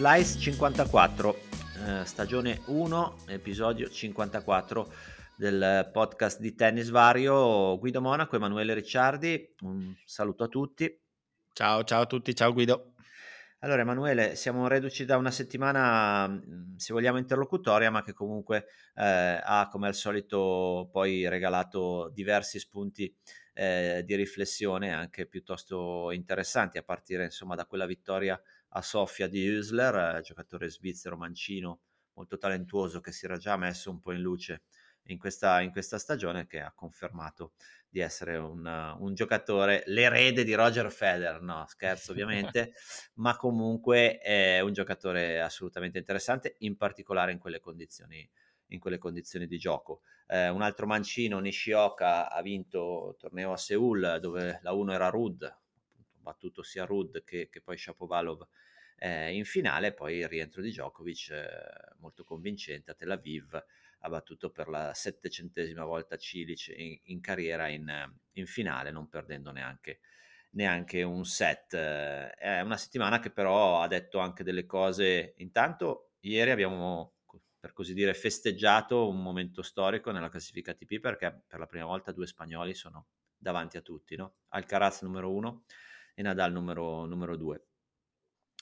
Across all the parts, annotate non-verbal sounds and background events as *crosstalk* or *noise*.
Slice 54, eh, stagione 1, episodio 54 del podcast di tennis vario. Guido Monaco, Emanuele Ricciardi, un saluto a tutti. Ciao, ciao a tutti, ciao Guido. Allora Emanuele, siamo reduci da una settimana, mh, se vogliamo, interlocutoria, ma che comunque eh, ha come al solito poi regalato diversi spunti eh, di riflessione anche piuttosto interessanti, a partire insomma da quella vittoria a Sofia di Hüsler, giocatore svizzero mancino molto talentuoso che si era già messo un po' in luce in questa, in questa stagione che ha confermato di essere un, un, giocatore, l'erede di Roger Federer, no scherzo *laughs* ovviamente, ma comunque è un giocatore assolutamente interessante, in particolare in quelle condizioni, in quelle condizioni di gioco. Eh, un altro mancino, Nishioka, ha vinto il torneo a Seoul dove la 1 era Rud, battuto sia Rud che, che poi Shapovalov eh, in finale, poi il rientro di Djokovic eh, molto convincente a Tel Aviv, ha battuto per la settecentesima volta Cilic in, in carriera in, in, finale, non perdendo neanche, neanche un set. È una settimana che però ha detto anche delle cose. Intanto, ieri abbiamo per così dire festeggiato un momento storico nella classifica ATP perché per la prima volta due spagnoli sono davanti a tutti, no? Alcaraz numero uno e Nadal numero, numero due.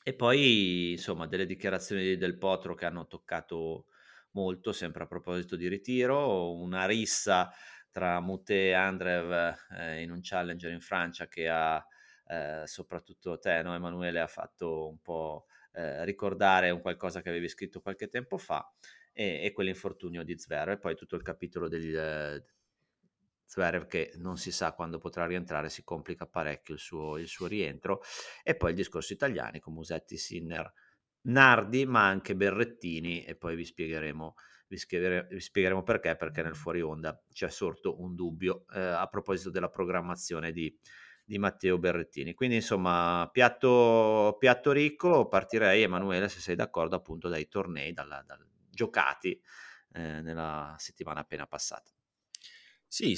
E poi, insomma, delle dichiarazioni del Potro che hanno toccato molto, sempre a proposito di ritiro, una rissa tra Mute e Andrev eh, in un challenger in Francia che ha eh, soprattutto te, no, Emanuele, ha fatto un po' eh, ricordare un qualcosa che avevi scritto qualche tempo fa e, e quell'infortunio di Zverev e poi tutto il capitolo degli, eh, Zverev che non si sa quando potrà rientrare, si complica parecchio il suo, il suo rientro e poi il discorso italiani con Musetti, Sinner, Nardi, ma anche Berrettini e poi vi spiegheremo, vi spieghere, vi spiegheremo perché, perché nel fuori onda c'è sorto un dubbio eh, a proposito della programmazione di, di, Matteo Berrettini. Quindi insomma, piatto, piatto ricco, partirei Emanuele se sei d'accordo appunto dai tornei dalla, dal, giocati eh, nella settimana appena passata. Sì,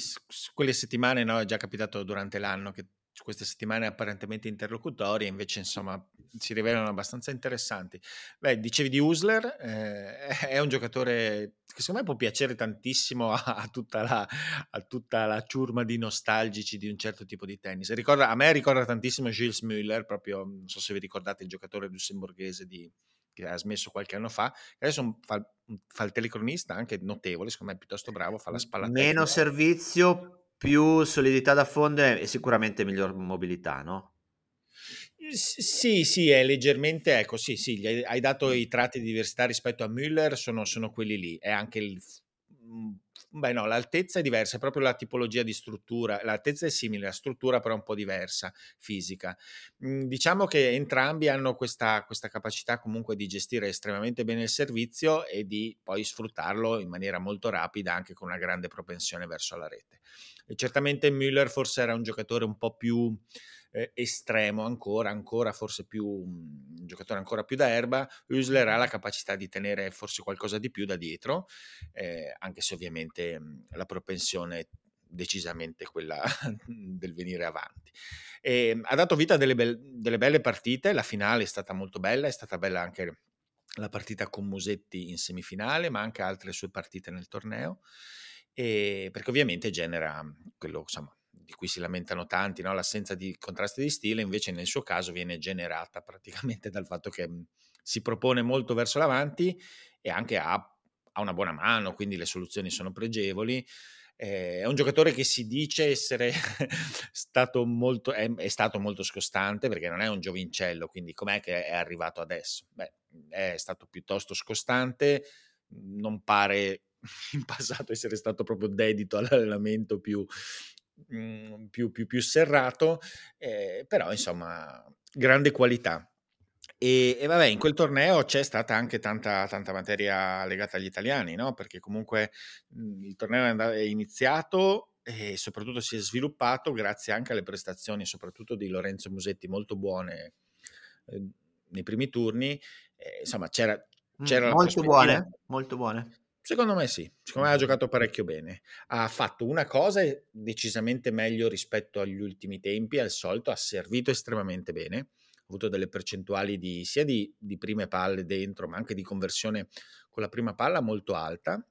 quelle settimane no, è già capitato durante l'anno che queste settimane apparentemente interlocutorie invece insomma si rivelano abbastanza interessanti. Beh, dicevi di Usler, eh, *laughs* è un giocatore che secondo me può piacere tantissimo a, a, tutta la, a, tutta la, ciurma di nostalgici di un certo tipo di tennis. Ricorda, a me ricorda tantissimo Gilles Müller, proprio non so se vi ricordate il giocatore lussemburghese di, che ha smesso qualche anno fa, adesso fa, fa, il telecronista anche notevole, secondo me piuttosto bravo, fa la spalla Meno servizio, più solidità da fondo e sicuramente miglior mobilità, no? Sì, sì, è leggermente, ecco, sì, sì, hai, hai dato i tratti di diversità rispetto a Müller, sono, sono quelli lì, è anche il mhmm, Beh no, l'altezza è diversa, è proprio la tipologia di struttura, l'altezza è simile, la struttura però è un po' diversa, fisica. Mhmm, diciamo che entrambi hanno questa, questa capacità comunque di gestire estremamente bene il servizio e di poi sfruttarlo in maniera molto rapida anche con una grande propensione verso la rete. E certamente Müller forse era un giocatore un po' più eh, estremo ancora, ancora forse più un giocatore ancora più da erba, Hüsler ha la capacità di tenere forse qualcosa di più da dietro, eh, anche se ovviamente mh, la propensione è decisamente quella *laughs* del venire avanti. E, ha dato vita a delle, be- delle belle partite, la finale è stata molto bella, è stata bella anche la partita con Musetti in semifinale, ma anche altre sue partite nel torneo, e perché ovviamente genera quello, insomma, di cui si lamentano tanti, no? l'assenza di contrasti di stile, invece nel suo caso viene generata praticamente dal fatto che mhmm, si propone molto verso l'avanti e anche ha, ha una buona mano, quindi le soluzioni sono pregevoli. Eh, è un giocatore che si dice essere *laughs* stato molto, è, è, stato molto scostante perché non è un giovincello, quindi com'è che è arrivato adesso? Beh, è stato piuttosto scostante, non pare *laughs* in passato essere stato proprio dedito all'allenamento più, mh, più, più, più serrato, eh, però insomma grande qualità. E, e, vabbè, in quel torneo c'è stata anche tanta, tanta materia legata agli italiani, no? Perché comunque mh, il torneo è, iniziato e soprattutto si è sviluppato grazie anche alle prestazioni, soprattutto di Lorenzo Musetti, molto buone eh, nei primi turni. Eh, insomma, c'era, c'era molto buone, molto buone. Secondo me sì, secondo me ha giocato parecchio bene. Ha fatto una cosa decisamente meglio rispetto agli ultimi tempi, al solito, ha servito estremamente bene, ha avuto delle percentuali di, sia di, di prime palle dentro, ma anche di conversione con la prima palla molto alta.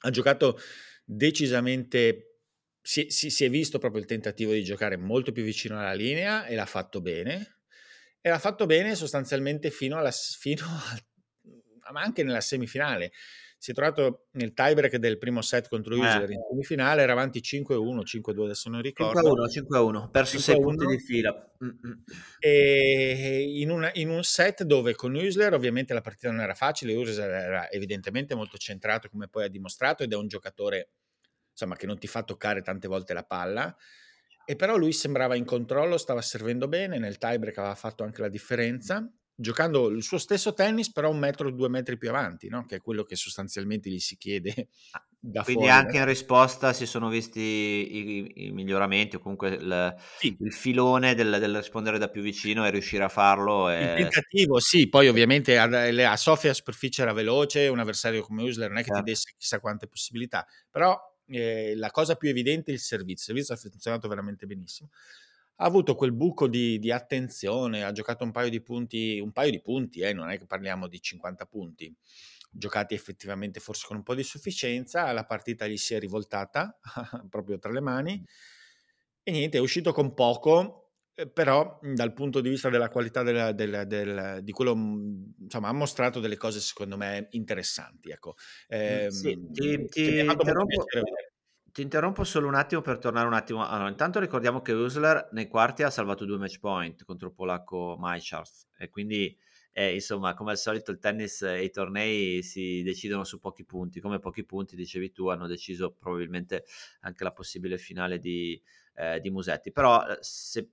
Ha giocato decisamente, si, si, si è visto proprio il tentativo di giocare molto più vicino alla linea e l'ha fatto bene. E l'ha fatto bene sostanzialmente fino, alla, fino a, ma anche nella semifinale si è trovato nel tiebreak del primo set contro User eh. in semifinale, era avanti 5-1, 5-2, adesso non ricordo. 5-1, 5-1, perso 6 punti di fila. E in, una, in, un set dove con Usler ovviamente la partita non era facile, Usler era evidentemente molto centrato come poi ha dimostrato ed è un giocatore insomma, che non ti fa toccare tante volte la palla. E però lui sembrava in controllo, stava servendo bene, nel tiebreak aveva fatto anche la differenza giocando il suo stesso tennis, però un metro o due metri più avanti, no? che è quello che sostanzialmente gli si chiede. Ah, *laughs* da Quindi fuori, anche in risposta si sono visti i, i miglioramenti o comunque il, sì. il filone del, del, rispondere da più vicino e riuscire a farlo. E... Il tentativo, sì, poi ovviamente a, a Sofia superficie era veloce, un avversario come Usler non è che certo. ti desse chissà quante possibilità, però eh, la cosa più evidente è il servizio, il servizio ha funzionato veramente benissimo ha avuto quel buco di, di, attenzione, ha giocato un paio di punti, un paio di punti, eh, non è che parliamo di 50 punti, giocati effettivamente forse con un po' di sufficienza, la partita gli si è rivoltata *laughs* proprio tra le mani e niente, è uscito con poco, eh, però dal punto di vista della qualità della, della, del, di quello, insomma, ha mostrato delle cose secondo me interessanti. Ecco. Eh, sì, ti, ti interrompo, ti interrompo solo un attimo per tornare un attimo. Allora, intanto ricordiamo che Usler nei quarti ha salvato due match point contro polacco Majcharz e quindi eh, insomma, come al solito il tennis e i tornei si decidono su pochi punti. Come pochi punti, dicevi tu, hanno deciso probabilmente anche la possibile finale di, eh, di Musetti. Però eh, se,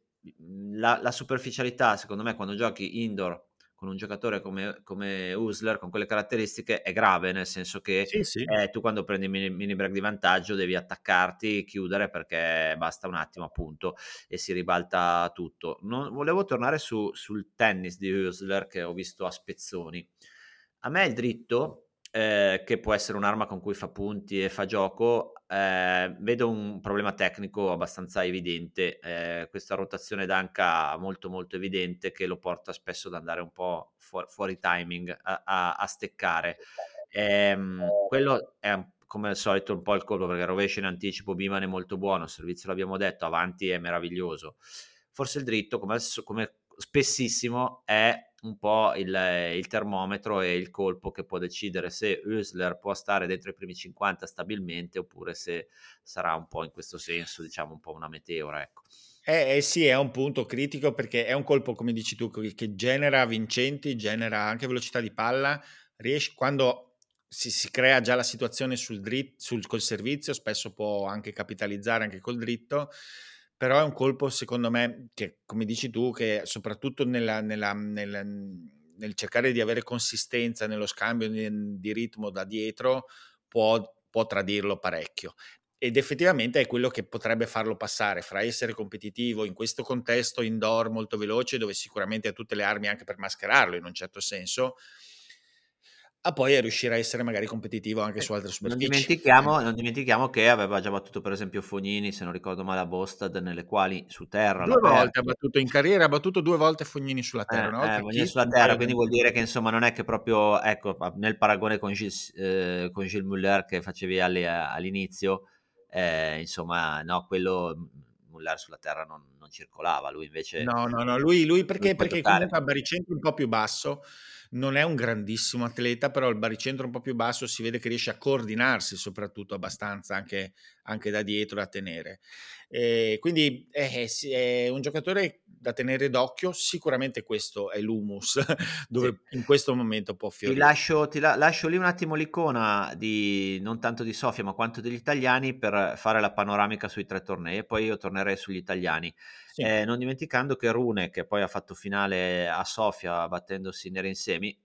la, la superficialità, secondo me, quando giochi indoor con un giocatore come, come Usler, con quelle caratteristiche, è grave, nel senso che sì, sì. Eh, tu quando prendi mini, mini break di vantaggio devi attaccarti, chiudere perché basta un attimo appunto e si ribalta tutto. Non, volevo tornare su, sul tennis di Usler che ho visto a spezzoni. A me il dritto, eh, che può essere un'arma con cui fa punti e fa gioco, eh, vedo un problema tecnico abbastanza evidente, eh, questa rotazione d'anca molto molto evidente che lo porta spesso ad andare un po' fuori, fuori timing, a, a, a steccare. Eh, quello è come al solito un po' il colpo perché rovescio in anticipo Biman è molto buono, servizio l'abbiamo detto, avanti è meraviglioso. Forse il dritto, come, come spessissimo, è un po' il, il, termometro e il colpo che può decidere se Usler può stare dentro i primi 50 stabilmente oppure se sarà un po' in questo senso, diciamo un po' una meteora. Ecco. Eh, eh, sì, è un punto critico perché è un colpo, come dici tu, che genera vincenti, genera anche velocità di palla, riesce quando si, si crea già la situazione sul dritto, sul, col servizio, spesso può anche capitalizzare anche col dritto però è un colpo secondo me che, come dici tu, che soprattutto nella, nella, nella, nel cercare di avere consistenza nello scambio di ritmo da dietro può, può tradirlo parecchio. Ed effettivamente è quello che potrebbe farlo passare fra essere competitivo in questo contesto indoor molto veloce, dove sicuramente ha tutte le armi anche per mascherarlo in un certo senso, a poi a riuscire a essere magari competitivo anche su altre superfici. Non dimentichiamo, non dimentichiamo, che aveva già battuto per esempio Fognini, se non ricordo male, a Bostad, nelle quali su terra... Due volte ha battuto in carriera, ha battuto due volte Fognini sulla terra. Eh, no? eh, sulla terra, quindi vuol dire che insomma non è che proprio, ecco, nel paragone con Gilles, eh, con Gilles Muller che facevi all'inizio, eh, insomma, no, quello Muller sulla terra non, non, circolava, lui invece... No, no, no, lui, lui perché, lui perché comunque ha baricentro un po' più basso, non è un grandissimo atleta, però il baricentro un po' più basso si vede che riesce a coordinarsi soprattutto abbastanza anche, anche da dietro a tenere. E quindi è, è un giocatore da tenere d'occhio, sicuramente questo è l'humus *laughs* dove sì. in questo momento può fiorire. Ti lascio, ti la, lascio lì un attimo l'icona di non tanto di Sofia ma quanto degli italiani per fare la panoramica sui tre tornei e poi io tornerei sugli italiani. Sì. Eh, non dimenticando che Rune, che poi ha fatto finale a Sofia battendosi neri in semi,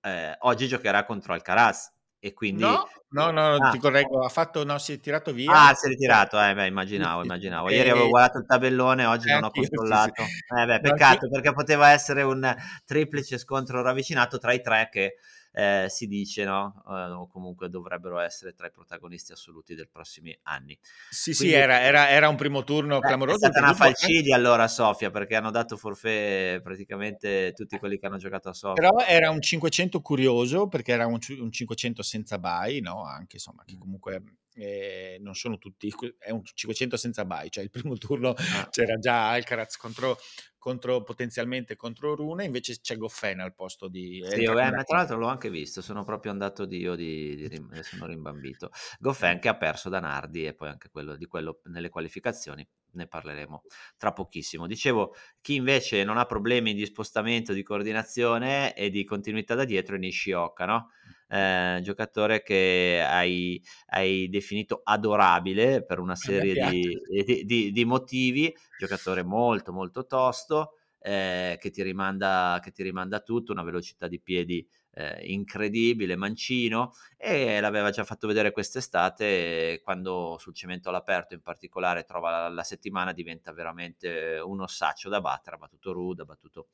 eh, oggi giocherà contro Alcaraz e quindi... No, no, no, ah. ti correggo, ha fatto, no, si è tirato via. Ah, si è ritirato, eh, beh, immaginavo, immaginavo. Ieri avevo guardato il tabellone, oggi non ho controllato. Eh, beh, peccato, perché poteva essere un triplice scontro ravvicinato tra i tre che eh, si dice, no? Eh, comunque dovrebbero essere tra i protagonisti assoluti dei prossimi anni. Sì, Quindi, sì, era, era, era, un primo turno eh, clamoroso. È stata una falcidia allora a Sofia, perché hanno dato forfè praticamente tutti quelli che hanno giocato a Sofia. Però era un 500 curioso, perché era un, un 500 senza buy, no? Anche, insomma, che comunque eh, non sono tutti, è un 500 senza buy, cioè il primo *laughs* turno ah. c'era già Alcaraz contro contro, potenzialmente contro Rune, invece c'è Goffen al posto di... Sì, eh, tra l'altro l'ho anche visto, sono proprio andato di io di, di, di sono rimbambito. Goffen che ha perso da Nardi e poi anche quello, di quello nelle qualificazioni, ne parleremo tra pochissimo. Dicevo, chi invece non ha problemi di spostamento, di coordinazione e di continuità da dietro è Nishioka, no? Eh, giocatore che hai, hai, definito adorabile per una *laughs* serie di, di, di, di, motivi, giocatore molto molto tosto, eh, che, ti rimanda, che ti rimanda tutto, una velocità di piedi eh, incredibile, mancino, e l'aveva già fatto vedere quest'estate quando sul cemento all'aperto in particolare trova la, la settimana diventa veramente un ossaccio da battere, ha battuto Rude, ha battuto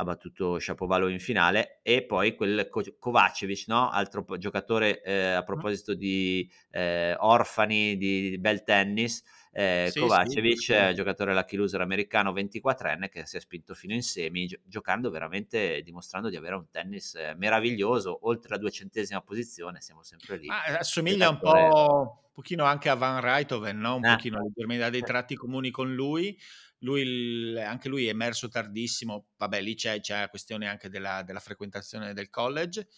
ha battuto Shapovalo in finale e poi quel Kovacevic, no? altro giocatore eh, a proposito di eh, orfani di, di bel tennis, eh, sì, Kovacevic, sì, sì. giocatore lucky loser americano 24enne che si è spinto fino in semi, gi- giocando veramente, dimostrando di avere un tennis eh, meraviglioso, oltre la duecentesima posizione, siamo sempre lì. Ah, assomiglia un po' un pochino anche a Van Rijthoven, no? un eh. pochino leggermente ha dei tratti comuni con lui, lui, anche lui è emerso tardissimo, vabbè lì c'è, c'è la questione anche della, della, frequentazione del college,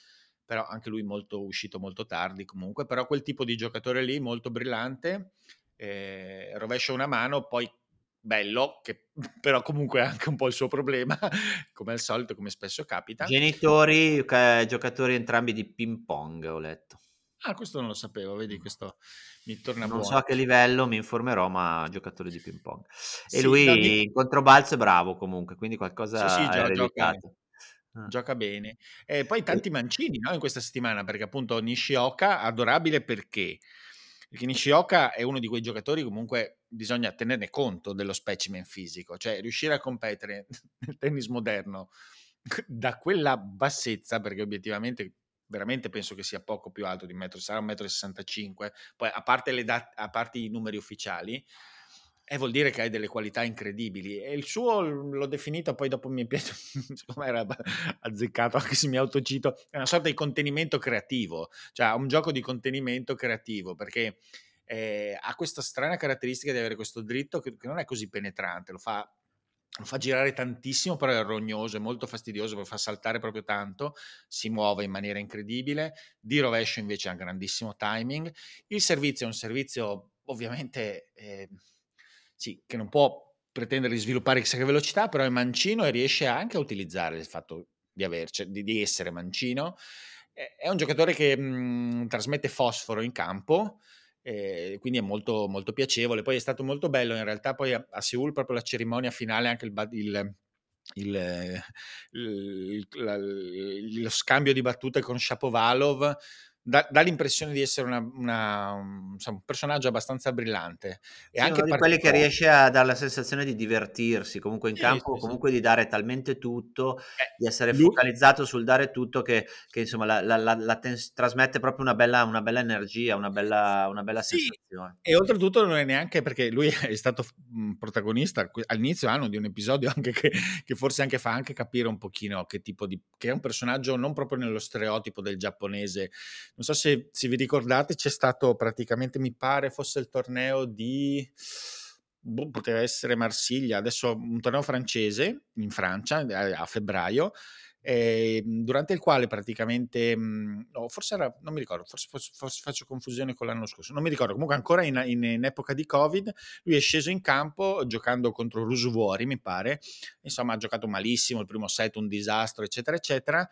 però anche lui molto uscito molto tardi comunque, però quel tipo di giocatore lì molto brillante, eh, rovescia una mano, poi bello, che *laughs* però comunque è anche un po' il suo problema, *laughs* come al solito, come spesso capita. Genitori, giocatori entrambi di ping pong, ho letto. Ah, questo non lo sapevo, vedi, questo mi torna non buono. so a che livello, mi informerò, ma giocatore di ping pong. E sì, lui Davide... in controbalzo è bravo comunque, quindi qualcosa sì, sì, è gioca, ah. gioca bene. E poi tanti mancini no, in questa settimana, perché appunto Nishioka, adorabile perché? Perché Nishioka è uno di quei giocatori comunque bisogna tenerne conto dello specimen fisico, cioè riuscire a competere *laughs* nel tennis moderno da quella bassezza, perché obiettivamente veramente penso che sia poco più alto di un metro, sarà un metro e 65, poi a parte, le dat- a parte i numeri ufficiali, e vuol dire che hai delle qualità incredibili. E il suo l'ho definito, poi dopo mi è piaciuto, *laughs* siccome era azzeccato, anche se mi autocito, è una sorta di contenimento creativo, cioè un gioco di contenimento creativo, perché eh, ha questa strana caratteristica di avere questo dritto che, che non è così penetrante, lo fa lo fa girare tantissimo, però è rognoso, è molto fastidioso, lo fa saltare proprio tanto, si muove in maniera incredibile, di rovescio invece ha grandissimo timing. Il servizio è un servizio ovviamente eh, sì, che non può pretendere di sviluppare chissà che velocità, però è mancino e riesce anche a utilizzare il fatto di, averci, di, di essere mancino. È un giocatore che mh, mhmm, trasmette fosforo in campo, eh, quindi è molto, molto piacevole. Poi è stato molto bello in realtà poi a, a Seoul proprio la cerimonia finale, anche il, il il, il, la, lo scambio di battute con Shapovalov dà, dà l'impressione di essere una, una, un, un, personaggio abbastanza brillante. E sì, anche uno di quelli che riesce a dare la sensazione di divertirsi comunque in sì, campo, sì, comunque di dare talmente tutto, eh, di essere lui... focalizzato sul dare tutto che, che insomma la, la, la, la tens- trasmette proprio una bella, una bella, energia, una bella, una bella sensazione. E oltretutto non è neanche perché lui *laughs* è stato mhmm, protagonista all'inizio anno di un episodio anche che, che forse anche fa anche capire un pochino che tipo di... che è un personaggio non proprio nello stereotipo del giapponese non so se, se vi ricordate, c'è stato praticamente, mi pare fosse il torneo di boh, poteva essere Marsiglia, adesso un torneo francese in Francia a febbraio, eh, durante il quale praticamente, mh, no, forse era, non mi ricordo, forse, forse, forse, faccio confusione con l'anno scorso, non mi ricordo, comunque ancora in, in, in, epoca di Covid, lui è sceso in campo giocando contro Rusuvuori, mi pare, insomma ha giocato malissimo, il primo set un disastro, eccetera, eccetera,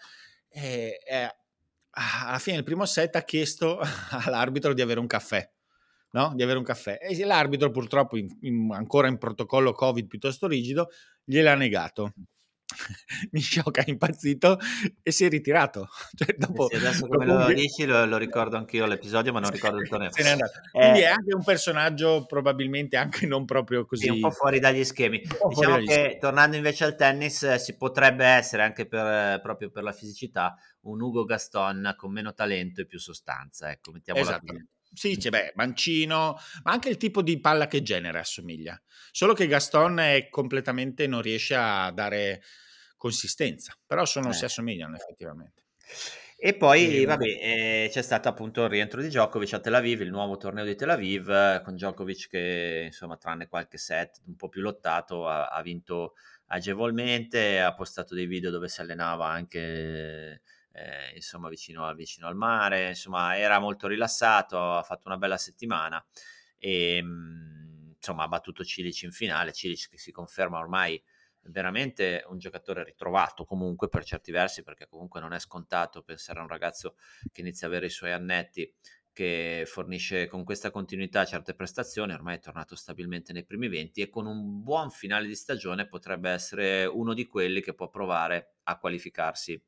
e, e alla fine del primo set ha chiesto *laughs* all'arbitro di avere un caffè. No? Di avere un caffè. E l'arbitro, purtroppo, in, in, ancora in protocollo Covid piuttosto rigido, gliel'ha negato. Nishoka è impazzito e si è ritirato. *laughs* Cioè, dopo, sì, adesso come lo un... dici lo, lo, ricordo anch'io l'episodio, ma non *laughs* ricordo il torneo. Eh, Quindi è anche un personaggio probabilmente anche non proprio così... Sì, un po' fuori dagli schemi. Diciamo che schemi. tornando invece al tennis eh, si potrebbe essere anche per, eh, proprio per la fisicità un Ugo Gaston con meno talento e più sostanza. Ecco, mettiamola esatto. così. Sì, c'è beh, mancino, ma anche il tipo di palla che genera assomiglia. Solo che Gaston è completamente non riesce a dare consistenza, però sono, eh. si assomigliano effettivamente. E poi, vabbè, eh, c'è stato appunto il rientro di Djokovic a Tel Aviv, il nuovo torneo di Tel Aviv, con Djokovic che, insomma, tranne qualche set un po' più lottato, ha, ha vinto agevolmente, ha postato dei video dove si allenava anche eh, insomma vicino, vicino, al mare, insomma era molto rilassato, ha fatto una bella settimana e ehm, insomma ha battuto Cilic in finale, Cilic che si conferma ormai veramente un giocatore ritrovato comunque per certi versi perché comunque non è scontato pensare a un ragazzo che inizia ad avere i suoi annetti che fornisce con questa continuità certe prestazioni, ormai è tornato stabilmente nei primi 20 e con un buon finale di stagione potrebbe essere uno di quelli che può provare a qualificarsi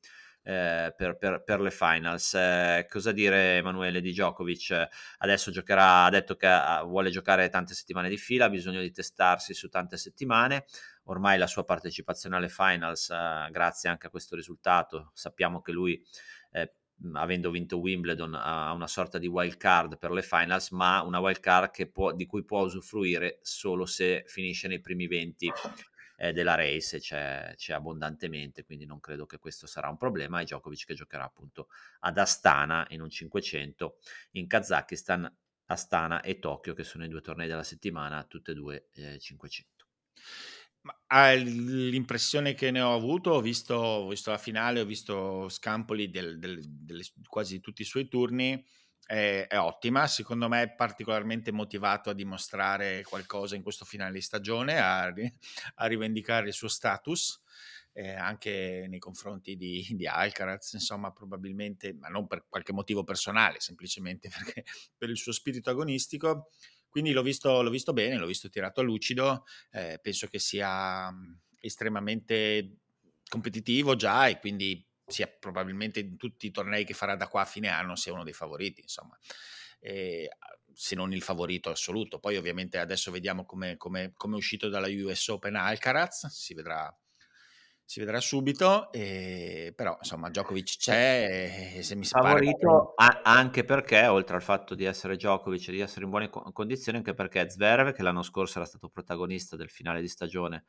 eh, per, per, per, le finals. Eh, cosa dire Emanuele di Djokovic? Adesso giocherà, ha detto che ha, vuole giocare tante settimane di fila, ha bisogno di testarsi su tante settimane. Ormai la sua partecipazione alle finals, eh, grazie anche a questo risultato, sappiamo che lui eh, avendo vinto Wimbledon ha una sorta di wild card per le finals, ma una wild card può, di cui può usufruire solo se finisce nei primi 20 eh, della race c'è, c'è, abbondantemente, quindi non credo che questo sarà un problema. E Djokovic che giocherà appunto ad Astana in un 500 in Kazakistan, Astana e Tokyo, che sono i due tornei della settimana, tutte e due eh, 500. Ma l'impressione che ne ho avuto, ho visto, ho visto la finale, ho visto Scampoli del, del, del, quasi tutti i suoi turni è, è, ottima, secondo me è particolarmente motivato a dimostrare qualcosa in questo finale di stagione, a, *laughs* a rivendicare il suo status. Eh, anche nei confronti di, di, Alcaraz, insomma, probabilmente, ma non per qualche motivo personale, semplicemente *laughs* perché per il suo spirito agonistico. Quindi l'ho visto, l'ho visto bene, l'ho visto tirato a lucido, eh, penso che sia estremamente competitivo già e quindi sia probabilmente in tutti i tornei che farà da qua a fine anno sia uno dei favoriti, insomma. E, se non il favorito assoluto. Poi ovviamente adesso vediamo come è uscito dalla US Open Alcaraz, si vedrà, si vedrà subito, e, però insomma Djokovic c'è e se mi favorito pare... anche perché oltre al fatto di essere Djokovic e di essere in buone condizioni anche perché Zverev che l'anno scorso era stato protagonista del finale di stagione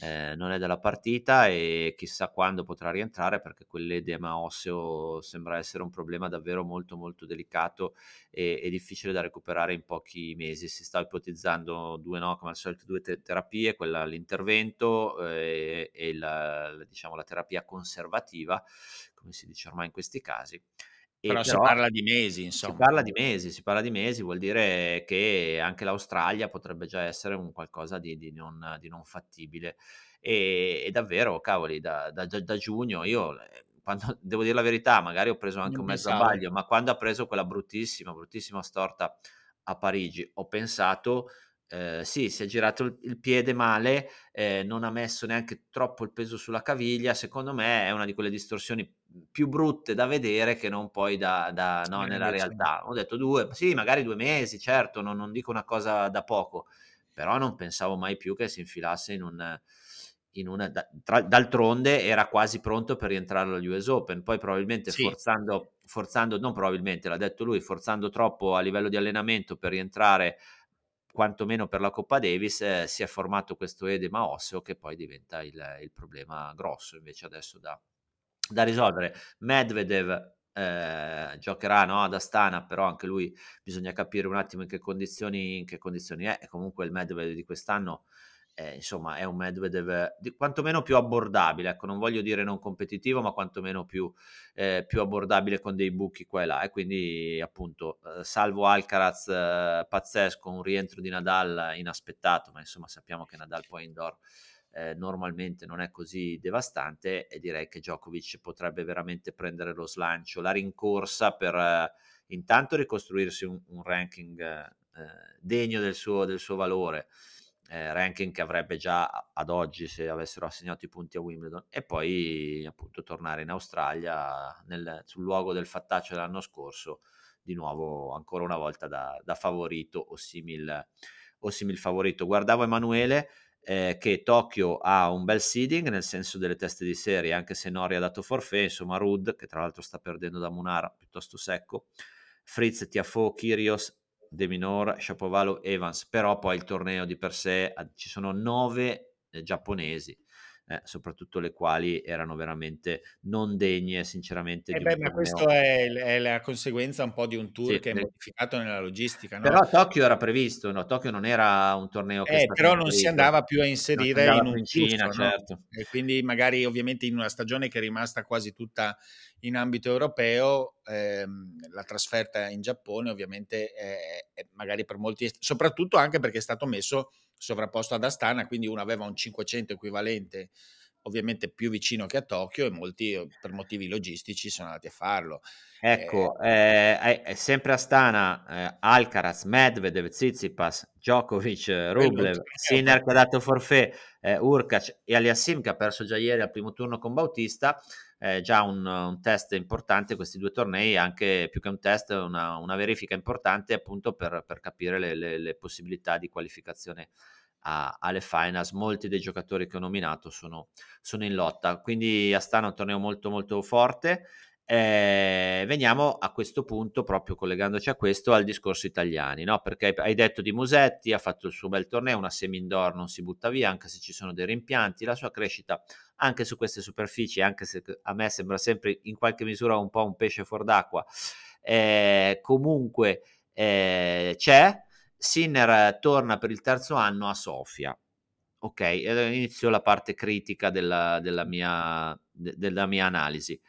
eh, non è della partita e chissà quando potrà rientrare perché quell'edema osseo sembra essere un problema davvero molto molto delicato e, e difficile da recuperare in pochi mesi. Si sta ipotizzando due no, come al solito due te- terapie, quella l'intervento eh, e la, diciamo, la terapia conservativa, come si dice ormai in questi casi. Però, però, si parla di mesi, insomma. Si parla di mesi, si parla di mesi, vuol dire che anche l'Australia potrebbe già essere un qualcosa di, di, non, di non, fattibile. E, e, davvero, cavoli, da, da, da giugno io, quando, devo dire la verità, magari ho preso anche non un mezzo sbaglio, ma quando ha preso quella bruttissima, bruttissima storta a Parigi, ho pensato eh, sì, si è girato il, il piede male, eh, non ha messo neanche troppo il peso sulla caviglia, secondo me è una di quelle distorsioni più brutte da vedere che non poi da, da no, nella realtà. Ho detto due, sì, magari due mesi, certo, non, non, dico una cosa da poco, però non pensavo mai più che si infilasse in un... In una, tra, d'altronde era quasi pronto per rientrare agli US Open, poi probabilmente sì. forzando, forzando, non probabilmente, l'ha detto lui, forzando troppo a livello di allenamento per rientrare quantomeno per la Coppa Davis, eh, si è formato questo edema osseo che poi diventa il, il problema grosso invece adesso da, da risolvere. Medvedev eh, giocherà no, ad Astana, però anche lui bisogna capire un attimo in che condizioni, in che condizioni è. E comunque il Medvedev di quest'anno eh, insomma è un Medvedev di, quantomeno più abbordabile, ecco non voglio dire non competitivo ma quantomeno più, eh, più abbordabile con dei buchi qua e là. E quindi appunto eh, salvo Alcaraz eh, pazzesco, un rientro di Nadal inaspettato ma insomma sappiamo che Nadal poi indoor eh, normalmente non è così devastante e direi che Djokovic potrebbe veramente prendere lo slancio, la rincorsa per intanto ricostruirsi un, un ranking degno del suo, del suo valore, eh, ranking che avrebbe già ad oggi se avessero assegnato i punti a Wimbledon e poi appunto tornare in Australia nel, sul luogo del fattaccio dell'anno scorso di nuovo ancora una volta da, da favorito o simil, o simil favorito. Guardavo Emanuele eh, che Tokyo ha un bel seeding nel senso delle teste di serie, anche se Nori ha dato forfè, insomma Rud, che tra l'altro sta perdendo da Munara, piuttosto secco, Fritz, Tiafo, Kyrgios, De Minor, Shapovalov, Evans, però poi il torneo di per sé ci sono nove eh, giapponesi eh, soprattutto le quali erano veramente non degne sinceramente eh beh, ma questo è, è, la conseguenza un po' di un tour sì, che è modificato nella logistica. No? Però Tokyo era previsto, no? Tokyo non era un torneo che... Eh, però non si andava più a inserire in un in Cina, flusso, certo. No? E quindi magari ovviamente in una stagione che è rimasta quasi tutta in ambito europeo, ehm, la trasferta in Giappone ovviamente è, è magari per molti, soprattutto anche perché è stato messo sovrapposto ad Astana, quindi uno aveva un 500 equivalente ovviamente più vicino che a Tokyo e molti eh, per motivi logistici sono andati a farlo. Ecco, eh, è, è sempre Astana, eh, Alcaraz, Medvedev, Tsitsipas, Djokovic, Rublev, Sinner che ha dato forfè, eh, Urkac e Aliassim che ha perso già ieri al primo turno con Bautista, eh, già un, un, test importante questi due tornei, anche più che un test, una, una verifica importante appunto per, per capire le, le, le possibilità di qualificazione a, alle finals, molti dei giocatori che ho nominato sono, sono in lotta, quindi Astana è un torneo molto molto forte. Eh, veniamo a questo punto, proprio collegandoci a questo, al discorso italiani, no? perché hai detto di Musetti, ha fatto il suo bel torneo, una semi indoor non si butta via, anche se ci sono dei rimpianti, la sua crescita anche su queste superfici, anche se a me sembra sempre in qualche misura un po' un pesce fuor d'acqua, eh, comunque eh, c'è, Sinner torna per il terzo anno a Sofia. Ok, inizio la parte critica della, della, mia, de, della mia, analisi.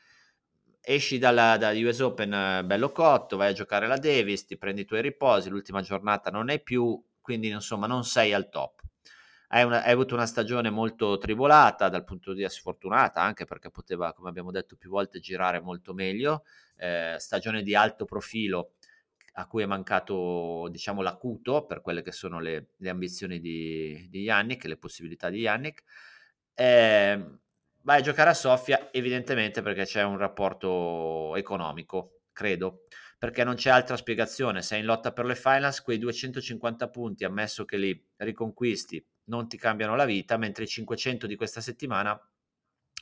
Esci dalla, da US Open bello cotto, vai a giocare la Davis, ti prendi i tuoi riposi, l'ultima giornata non è più, quindi insomma non sei al top. Hai, una, hai, avuto una stagione molto tribolata dal punto di vista sfortunata, anche perché poteva, come abbiamo detto più volte, girare molto meglio. Eh, stagione di alto profilo a cui è mancato diciamo l'acuto per quelle che sono le, le ambizioni di, di Yannick, le possibilità di Yannick. Eh, vai a giocare a Sofia evidentemente perché c'è un rapporto economico, credo, perché non c'è altra spiegazione. Sei in lotta per le finals, quei 250 punti, ammesso che li riconquisti, non ti cambiano la vita, mentre i 500 di questa settimana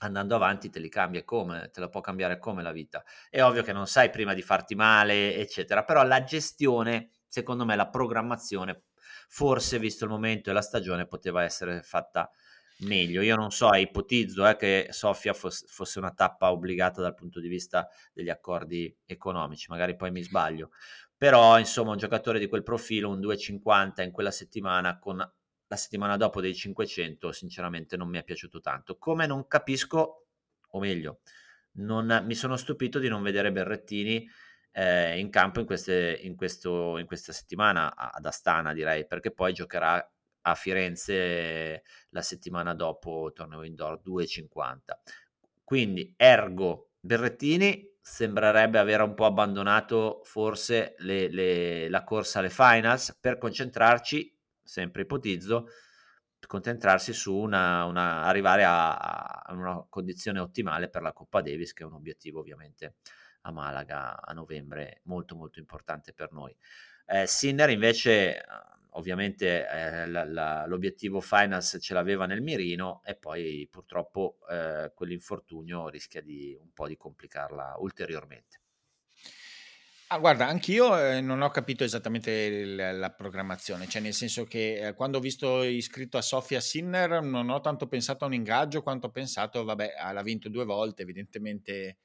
andando avanti te li cambia come, te la può cambiare come la vita. È ovvio che non sai prima di farti male, eccetera, però la gestione, secondo me, la programmazione, forse visto il momento e la stagione, poteva essere fatta meglio. Io non so, ipotizzo eh, che Sofia fosse, fosse una tappa obbligata dal punto di vista degli accordi economici, magari poi mi sbaglio. Però, insomma, un giocatore di quel profilo, un 2,50 in quella settimana con la settimana dopo dei 500 sinceramente non mi è piaciuto tanto. Come non capisco, o meglio, non, mi sono stupito di non vedere Berrettini eh, in campo in, queste, in, questo, in questa settimana ad Astana direi, perché poi giocherà a Firenze la settimana dopo torneo indoor 2,50. Quindi ergo Berrettini sembrerebbe aver un po' abbandonato forse le, le, la corsa alle finals per concentrarci sempre ipotizzo, concentrarsi su una, una arrivare a, a, una condizione ottimale per la Coppa Davis, che è un obiettivo ovviamente a Malaga a novembre molto molto importante per noi. Eh, Sinner invece ovviamente eh, la, la, l'obiettivo finals ce l'aveva nel mirino e poi purtroppo eh, quell'infortunio rischia di un po' di complicarla ulteriormente. Ah, guarda, anch'io eh, non ho capito esattamente il, la programmazione, cioè nel senso che eh, quando ho visto iscritto a Sofia Sinner non ho tanto pensato a un ingaggio quanto ho pensato, vabbè, l'ha vinto due volte, evidentemente,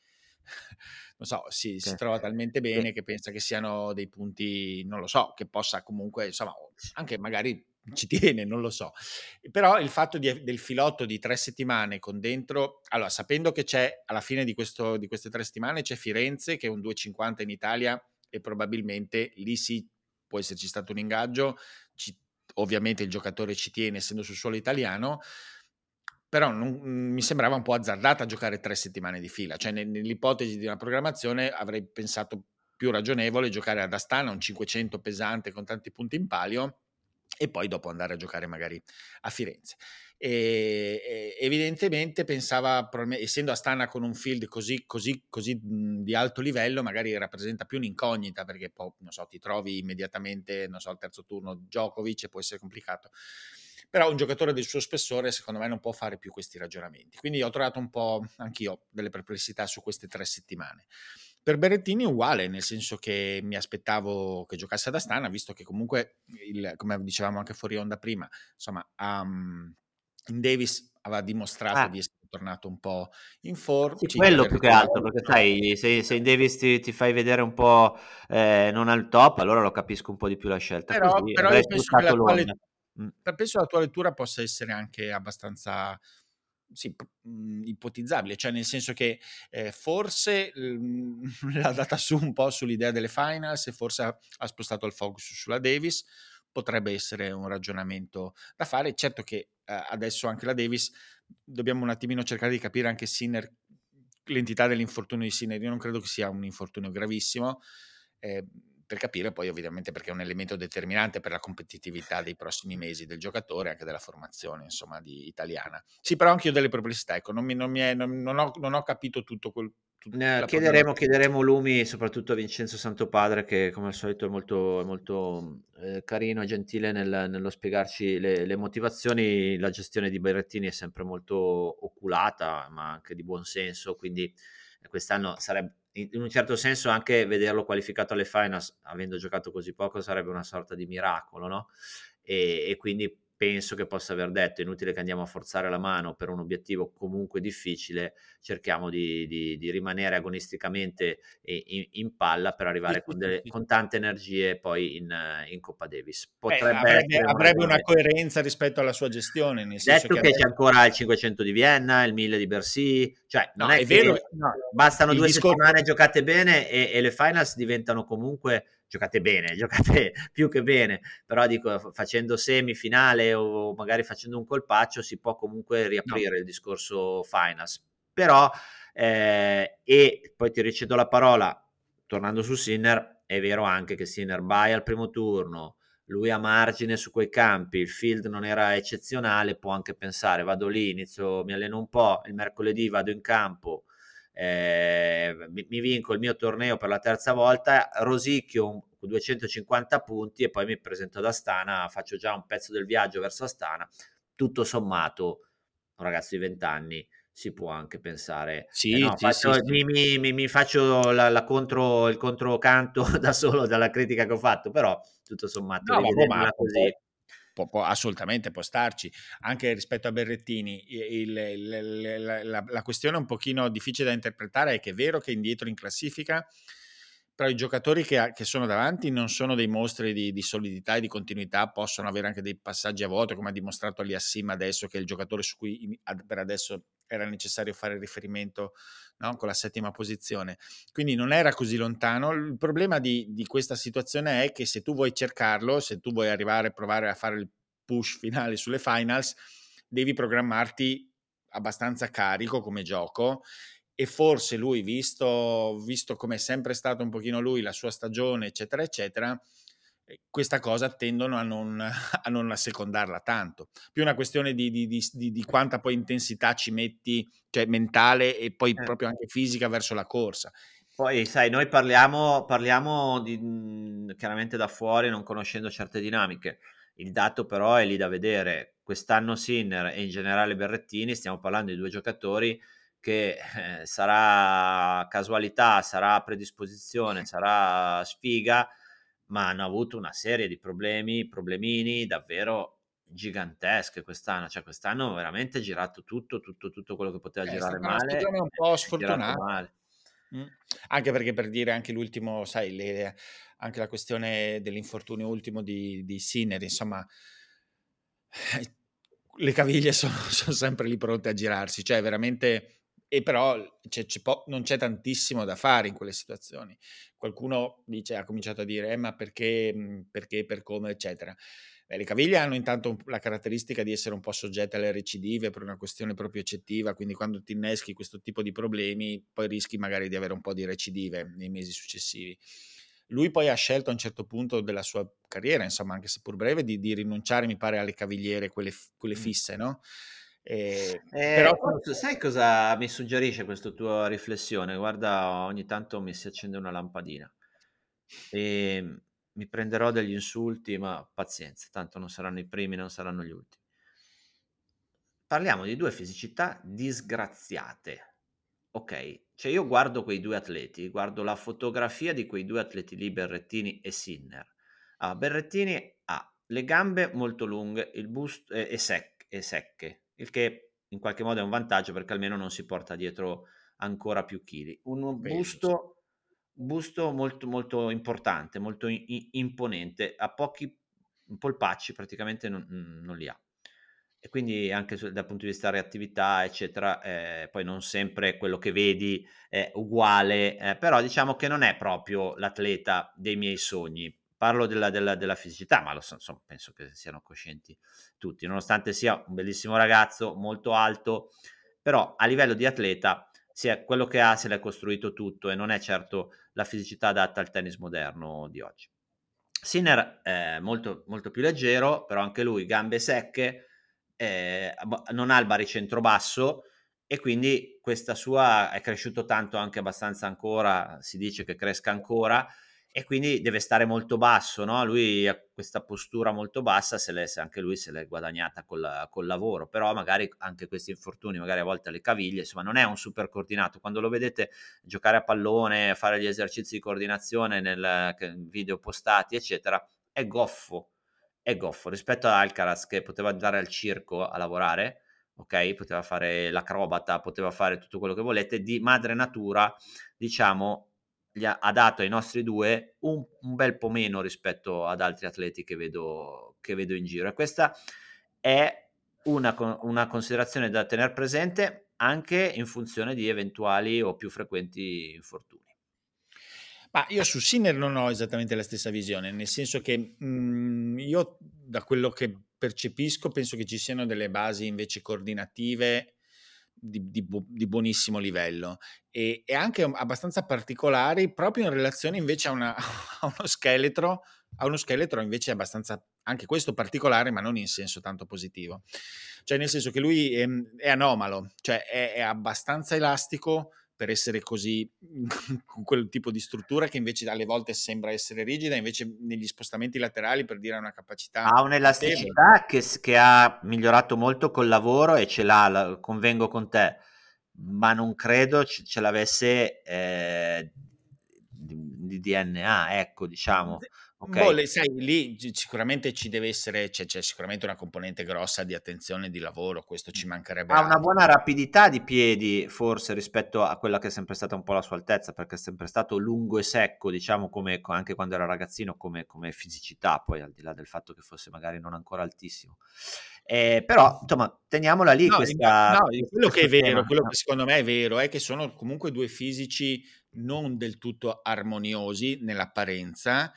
non so, si, si trova talmente bene che pensa che siano dei punti, non lo so, che possa comunque, insomma, anche magari ci tiene, non lo so. Però il fatto di, del filotto di tre settimane con dentro, allora sapendo che c'è alla fine di, questo, di queste tre settimane c'è Firenze che è un 2,50 in Italia e probabilmente lì sì può esserci stato un ingaggio, ci, ovviamente il giocatore ci tiene essendo sul suolo italiano, però non, mi sembrava un po' azzardata giocare tre settimane di fila, cioè nell'ipotesi di una programmazione avrei pensato più ragionevole giocare ad Astana, un 500 pesante con tanti punti in palio e poi dopo andare a giocare magari a Firenze. E, evidentemente pensava, essendo Astana con un field così, così, così di alto livello, magari rappresenta più un'incognita perché poi, non so, ti trovi immediatamente, non so, al terzo turno Djokovic e può essere complicato. Però un giocatore del suo spessore, secondo me, non può fare più questi ragionamenti. Quindi ho trovato un po' anch'io delle perplessità su queste tre settimane. Per Berrettini è uguale, nel senso che mi aspettavo che giocasse ad Astana, visto che comunque, il, come dicevamo anche fuori onda prima, insomma, um, in Davis aveva dimostrato ah. di essere tornato un po' in forma. Sì, quello più che altro, perché sai, se, se in Davis ti, ti, fai vedere un po' eh, non al top, allora lo capisco un po' di più la scelta. Però, Così, però io penso che, la. Penso la tua lettura possa essere anche abbastanza sì, mh, ipotizzabile, cioè nel senso che eh, forse *laughs* l'ha data su un po' sull'idea delle finals e forse ha, ha, spostato il focus sulla Davis, potrebbe essere un ragionamento da fare. Certo che eh, adesso anche la Davis dobbiamo un attimino cercare di capire anche Sinner, l'entità dell'infortunio di Sinner, io non credo che sia un infortunio gravissimo. Eh, per capire poi ovviamente perché è un elemento determinante per la competitività dei prossimi mesi del giocatore, anche della formazione insomma di italiana. Sì, però anche io delle perplessità, ecco, non, mi, non, mi è, non, non, ho, non ho capito tutto quel, eh, chiederemo, chiederemo, lumi soprattutto a Vincenzo Santopadre che come al solito è molto, molto eh, carino e gentile nel, nello spiegarci le, le, motivazioni. La gestione di Berrettini è sempre molto oculata ma anche di buon senso, quindi quest'anno sarebbe in un certo senso anche vederlo qualificato alle finals, avendo giocato così poco, sarebbe una sorta di miracolo, no? E, e quindi penso che possa aver detto, è inutile che andiamo a forzare la mano per un obiettivo comunque difficile, cerchiamo di, di, di rimanere agonisticamente in, in, palla per arrivare con, delle, con tante energie poi in, in Coppa Davis. Potrebbe eh, avrebbe, avrebbe una coerenza rispetto alla sua gestione. Nel Detto che, che c'è ancora il 500 di Vienna, il 1000 di Bercy, cioè non no, è, è, vero, no, bastano due discorso... settimane giocate bene e, e le finals diventano comunque giocate bene, *laughs* giocate più che bene, però dico facendo semifinale o magari facendo un colpaccio si può comunque riaprire no. il discorso finals. Però, eh, e poi ti ricedo la parola, tornando su Sinner, è vero anche che Sinner vai al primo turno, lui a margine su quei campi, il field non era eccezionale, può anche pensare vado lì, inizio, mi alleno un po', il mercoledì vado in campo, eh, mi, vinco il mio torneo per la terza volta, rosicchio 250 punti e poi mi presento ad Astana, faccio già un pezzo del viaggio verso Astana, tutto sommato, un ragazzo di 20 anni si può anche pensare sì, eh no, sì, faccio, sì, mi, mi, mi, mi, faccio la, la contro, il controcanto *laughs* da solo dalla critica che ho fatto però tutto sommato no, ma, così può, può, assolutamente può starci, anche rispetto a Berrettini. Il, il, la, la, questione un pochino difficile da interpretare è che è vero che indietro in classifica, però i giocatori che, che sono davanti non sono dei mostri di, di, solidità e di continuità, possono avere anche dei passaggi a vuoto, come ha dimostrato Aliassim adesso, che è il giocatore su cui per adesso era necessario fare riferimento no? con la settima posizione. Quindi non era così lontano. Il problema di, di, questa situazione è che se tu vuoi cercarlo, se tu vuoi arrivare a provare a fare il push finale sulle finals, devi programmarti abbastanza carico come gioco e forse lui, visto, visto come è sempre stato un pochino lui, la sua stagione, eccetera, eccetera, questa cosa tendono a non, *laughs* a non assecondarla tanto. Più una questione di, di, di, di, quanta poi intensità ci metti, cioè mentale e poi eh. proprio anche fisica verso la corsa. Poi, sai, noi parliamo, parliamo mhmm, chiaramente da fuori, non conoscendo certe dinamiche. Il dato però è lì da vedere. Quest'anno Sinner e in generale Berrettini, stiamo parlando di due giocatori che eh, sarà casualità, sarà predisposizione, *laughs* sarà sfiga, ma hanno avuto una serie di problemi, problemini davvero gigantesche quest'anno, cioè quest'anno veramente girato tutto, tutto, tutto quello che poteva eh, girare male. È un po' sfortunato. Mm. Anche perché per dire anche l'ultimo, sai, le, anche la questione dell'infortunio ultimo di, di Sinner, insomma, Eh, le caviglie sono, *laughs* sono sempre lì pronte a girarsi, cioè veramente e però c'è, c'è po- non c'è tantissimo da fare in quelle situazioni. Qualcuno dice, ha cominciato a dire, eh, ma perché, mhmm, perché, per come, eccetera. Beh, le caviglie hanno intanto la caratteristica di essere un po' soggette alle recidive per una questione proprio eccettiva, quindi quando ti inneschi questo tipo di problemi poi rischi magari di avere un po' di recidive nei mesi successivi. Lui poi ha scelto a un certo punto della sua carriera, insomma, anche se pur breve, di, di rinunciare, mi pare, alle cavigliere, quelle, quelle fisse, no? Eh, eh, però sai cosa mi suggerisce questa tua riflessione? Guarda, ogni tanto mi si accende una lampadina e mi prenderò degli insulti, ma pazienza, tanto non saranno i primi, non saranno gli ultimi. Parliamo di due fisicità disgraziate. Ok, cioè io guardo quei due atleti, guardo la fotografia di quei due atleti lì, Berrettini e Sinner. Ah, Berrettini ha le gambe molto lunghe, il busto eh, e, sec- e secche, il che in qualche modo è un vantaggio perché almeno non si porta dietro ancora più chili. Un busto, busto molto, molto importante, molto i- imponente, ha pochi polpacci, praticamente non, non, li ha. E quindi anche dal punto di vista reattività, eccetera, eh, poi non sempre quello che vedi è uguale, eh, però diciamo che non è proprio l'atleta dei miei sogni Parlo della, della, della fisicità, ma lo so, insomma, penso che siano coscienti tutti, nonostante sia un bellissimo ragazzo, molto alto, però a livello di atleta quello che ha se l'è costruito tutto e non è certo la fisicità adatta al tennis moderno di oggi. Sinner è molto, molto più leggero, però anche lui gambe secche, eh, non ha il baricentro basso e quindi questa sua è cresciuto tanto anche abbastanza ancora, si dice che cresca ancora, e quindi deve stare molto basso, no? Lui ha questa postura molto bassa, se, se anche lui se l'è guadagnata col, col, lavoro, però magari anche questi infortuni, magari a volte alle caviglie, insomma non è un super coordinato. Quando lo vedete giocare a pallone, fare gli esercizi di coordinazione nel video postati, eccetera, è goffo, è goffo rispetto a Alcaraz che poteva andare al circo a lavorare, ok? Poteva fare l'acrobata, poteva fare tutto quello che volete, di madre natura, diciamo, ha, ha, dato ai nostri due un, un, bel po' meno rispetto ad altri atleti che vedo, che vedo in giro. E questa è una, una considerazione da tenere presente anche in funzione di eventuali o più frequenti infortuni. Ma io su Sinner non ho esattamente la stessa visione, nel senso che mh, mhmm, io da quello che percepisco penso che ci siano delle basi invece coordinative di, di, di, buonissimo livello. E, e, anche abbastanza particolari proprio in relazione invece a, una, *laughs* a, uno scheletro a uno scheletro invece abbastanza anche questo particolare ma non in senso tanto positivo. Cioè nel senso che lui è, è anomalo cioè è, è abbastanza elastico per essere così *laughs* con quel tipo di struttura che invece alle volte sembra essere rigida, invece negli spostamenti laterali per dire ha una capacità. Ha un'elasticità che, che, ha migliorato molto col lavoro e ce l'ha, convengo con te, ma non credo ce, ce l'avesse eh, di, di, DNA, ecco, diciamo. Okay. Boh, le, sai, lì sicuramente ci deve essere, c'è, c'è, sicuramente una componente grossa di attenzione e di lavoro, questo ci mancherebbe. Ha una buona rapidità di piedi, forse rispetto a quella che è sempre stata un po' la sua altezza, perché è sempre stato lungo e secco, diciamo, come anche quando era ragazzino, come, come fisicità, poi al di là del fatto che fosse magari non ancora altissimo. Eh, però, insomma, teniamola lì. No, questa, no, quello che è vero, quello che secondo me è vero, è che sono comunque due fisici non del tutto armoniosi nell'apparenza.